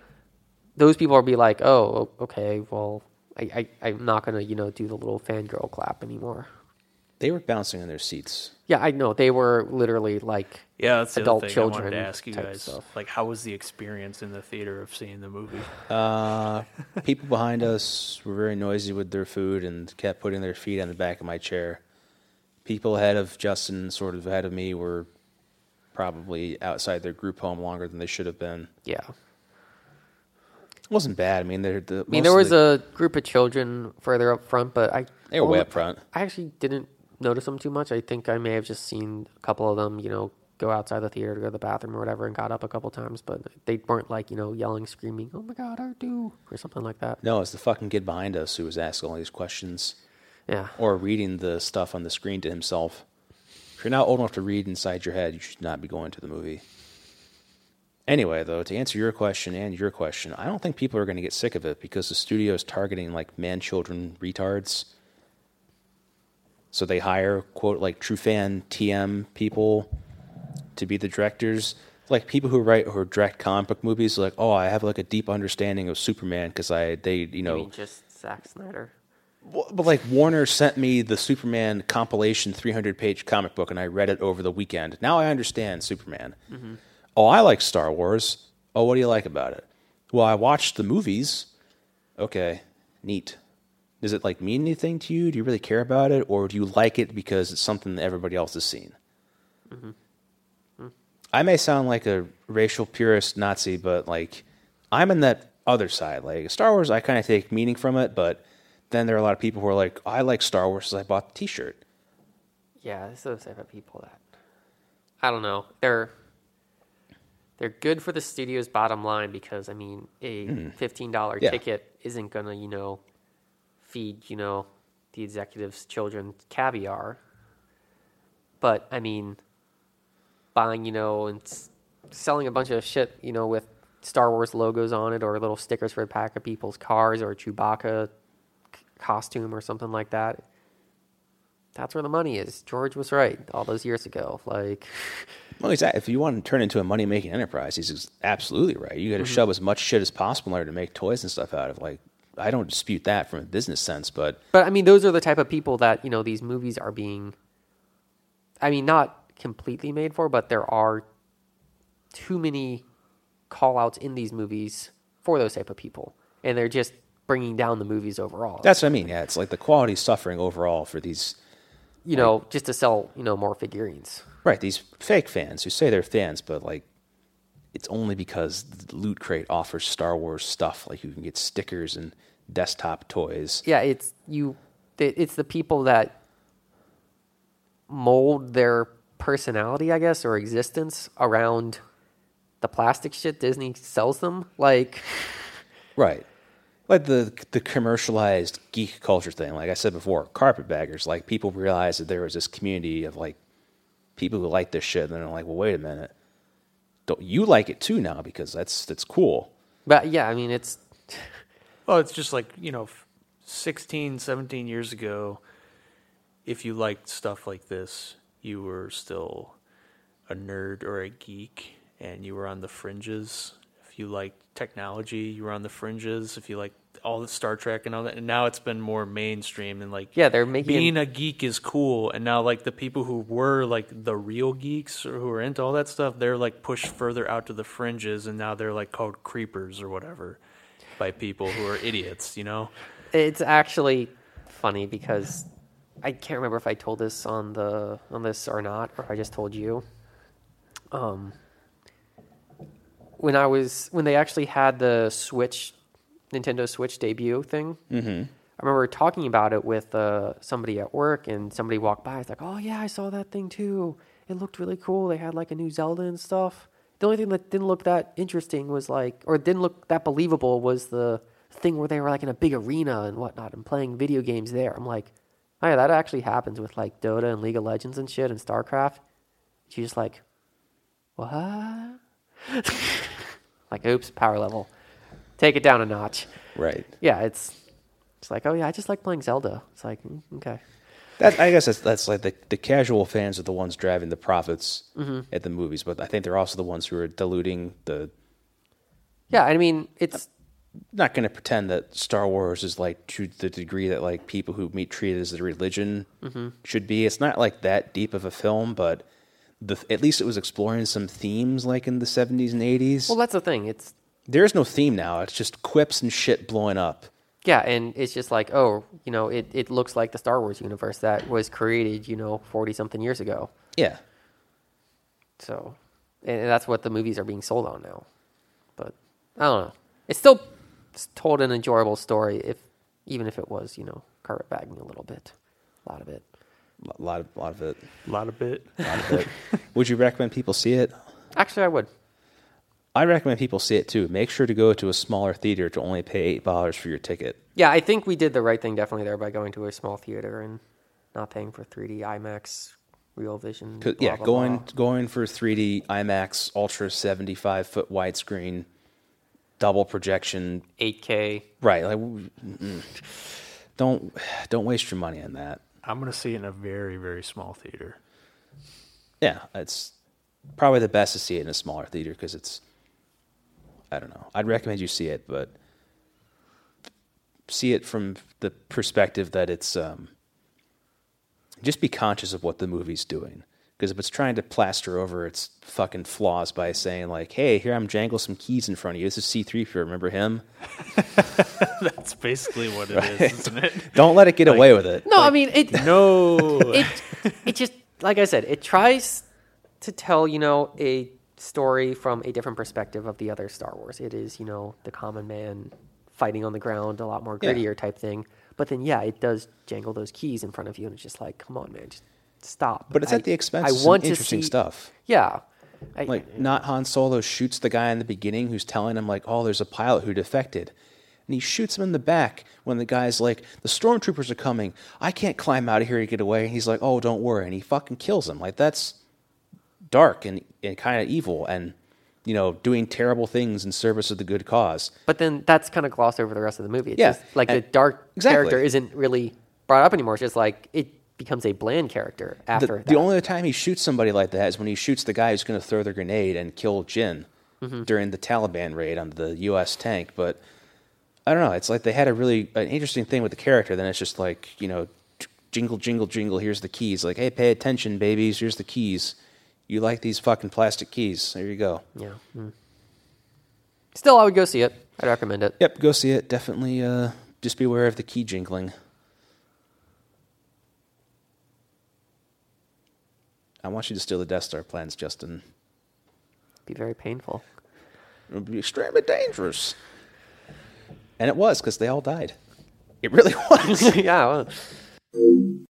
those people will be like, oh okay, well I, I I'm not gonna you know do the little fangirl clap anymore. They were bouncing in their seats. Yeah, I know they were literally like Yeah, that's the adult other thing I wanted to ask you guys. stuff. Like, how was the experience in the theater of seeing the movie? Uh, people behind us were very noisy with their food and kept putting their feet on the back of my chair. People ahead of Justin, sort of ahead of me, were probably outside their group home longer than they should have been. yeah. It wasn't bad. I mean, they're the. I mean, there was a group of children further up front, but I They were way up front. I actually didn't notice them too much. I think I may have just seen a couple of them, you know, go outside the theater to go to the bathroom or whatever, and got up a couple times, but they weren't like you know yelling, screaming, "Oh my God, R2!" or something like that. No, it's the fucking kid behind us who was asking all these questions Yeah, or reading the stuff on the screen to himself. If you're not old enough to read inside your head, you should not be going to the movie. Anyway, though, to answer your question and your question, I don't think people are going to get sick of it because the studio is targeting like man children retards. So they hire quote like true fan TM people to be the directors, like people who write or direct comic book movies. Like, oh, I have like a deep understanding of Superman because I they you know mean, just Zack Snyder. but like Warner sent me the Superman compilation 300 page comic book and I read it over the weekend. Now I understand Superman. Mm-hmm. Oh, I like Star Wars. Oh, what do you like about it? Well, I watched the movies. Okay, neat. Does it like mean anything to you? Do you really care about it, or do you like it because it's something that everybody else has seen? Mm-hmm. I may sound like a racial purist Nazi, but like I'm in that other side. Like Star Wars, I kind of take meaning from it, but then there are a lot of people who are like, I like Star Wars, so I bought the T-shirt. Yeah, there's those type of people that I don't know. They're they're good for the studio's bottom line because I mean, a hmm. fifteen dollar Yeah. ticket isn't gonna you know feed you know the executives' children caviar. But I mean, buying you know and s- selling a bunch of shit you know with Star Wars logos on it or little stickers for a pack of people's cars or a Chewbacca c- costume or something like that that's where the money is. George was right all those years ago. Like, Well, exactly. If you want to turn into a money making enterprise, he's absolutely right. You got to mm-hmm. shove as much shit as possible in order to make toys and stuff out of. Like, I don't dispute that from a business sense, but but I mean, those are the type of people that you know these movies are being. I mean, not completely made for, but there are too many call outs in these movies for those type of people, and they're just bringing down the movies overall. that's what I mean. Yeah, it's like the quality suffering overall for these you know, just to sell you know more figurines. right these fake fans who say they're fans, but like it's only because the Loot Crate offers Star Wars stuff. Like you can get stickers and desktop toys. yeah, it's you. It's the people that mold their personality, I guess, or existence around the plastic shit Disney sells them. Like, Right. Like the the commercialized geek culture thing. Like I said before, carpetbaggers. Like people realize that there was this community of like people who like this shit, and then they're like, "Well, wait a minute, don't you like it too now? Because that's that's cool." but yeah, I mean, it's Well, it's just like, you know, f- 16, 17 years ago, if you liked stuff like this, you were still a nerd or a geek and you were on the fringes. If you liked technology, you were on the fringes. If you liked all the Star Trek and all that. And now it's been more mainstream and like yeah, they're making being a geek is cool and now like the people who were like the real geeks or who are into all that stuff they're like pushed further out to the fringes and now they're like called creepers or whatever by people who are idiots you know It's actually funny because I can't remember if I told this on the on this or not, or if I just told you. Um, when I was when they actually had the Switch, Nintendo Switch debut thing. Mm-hmm. I remember talking about it with uh, somebody at work, and somebody walked by. It's like, "Oh yeah, I saw that thing too. It looked really cool. They had like a new Zelda and stuff." The only thing that didn't look that interesting was like, or didn't look that believable was the thing where they were like in a big arena and whatnot and playing video games there. I'm like, oh yeah, that actually happens with like Dota and League of Legends and shit and StarCraft. She's just like, what? like, oops, power level. Take it down a notch. Right. Yeah, it's It's like, oh yeah, I just like playing Zelda. It's like, mm, okay. That, I guess that's, that's like the, the casual fans are the ones driving the profits Mm-hmm. at the movies, but I think they're also the ones who are diluting the. Yeah, I mean, it's Not going to pretend that Star Wars is like to the degree that like people who meet treat it as a religion Mm-hmm. should be. It's not like that deep of a film, but the at least it was exploring some themes like in the seventies and eighties. well, that's the thing. It's there is no theme now. It's just quips and shit blowing up. yeah, and it's just like, oh, you know, it, it looks like the Star Wars universe that was created, you know, forty something years ago. Yeah. So, and that's what the movies are being sold on now. But I don't know. It's still told an enjoyable story, if even if it was, you know, carpetbagging a little bit, a lot of it. A lot of, lot of it. A lot of bit. A lot of it. Would you recommend people see it? Actually, I would. I recommend people see it too. Make sure to go to a smaller theater to only pay eight dollars for your ticket. Yeah, I think we did the right thing definitely there by going to a small theater and not paying for 3D IMAX, Real Vision. blah, yeah, blah, going blah. going for 3D IMAX Ultra 75 foot widescreen, double projection. 8K. Right, like mm-mm. don't don't waste your money on that. I'm going to see it in a very, very small theater. Yeah, it's probably the best to see it in a smaller theater because it's. I don't know. I'd recommend you see it, but see it from the perspective that it's. Um, just be conscious of what the movie's doing. Because if it's trying to plaster over its fucking flaws by saying like, "Hey, here I'm jangling some keys in front of you. This is C3PO. Remember him?" That's basically what it is, isn't it? Don't let it get away with it. No, I mean, it, No. it, it just, like I said, it tries to tell, you know, a story from a different perspective of the other Star Wars. It is, you know, the common man fighting on the ground, a lot more Yeah. grittier type thing. But then, yeah, it does jangle those keys in front of you, and it's just like, come on, man, just stop. But it's I- at the expense I of some want interesting see- stuff. Yeah. I, Like not Han Solo shoots the guy in the beginning who's telling him like, "Oh, there's a pilot who defected." And he shoots him in the back when the guy's like, "The stormtroopers are coming. I can't climb out of here to get away." And he's like, "Oh, don't worry." And he fucking kills him. Like that's dark and, and kind of evil and you know, doing terrible things in service of the good cause. But then that's kind of glossed over the rest of the movie. It's Yeah, just like the dark Exactly. character isn't really brought up anymore. It's just like it becomes a bland character after The, that. the only time he shoots somebody like that is when he shoots the guy who's going to throw the grenade and kill Jyn Mm-hmm. during the Taliban raid on the U.S. tank. But I don't know. It's like they had a really an interesting thing with the character. Then it's just like you know, jingle, jingle, jingle. Here's the keys. Like, hey, pay attention, babies. Here's the keys. You like these fucking plastic keys? There you go. yeah. Mm. Still, I would go see it. I'd recommend it. Yep, go see it. Definitely. Uh, just be aware of the key jingling. I want you to steal the Death Star plans, Justin. Be very painful. It would be extremely dangerous. And it was because they all died. It really was. yeah. Well,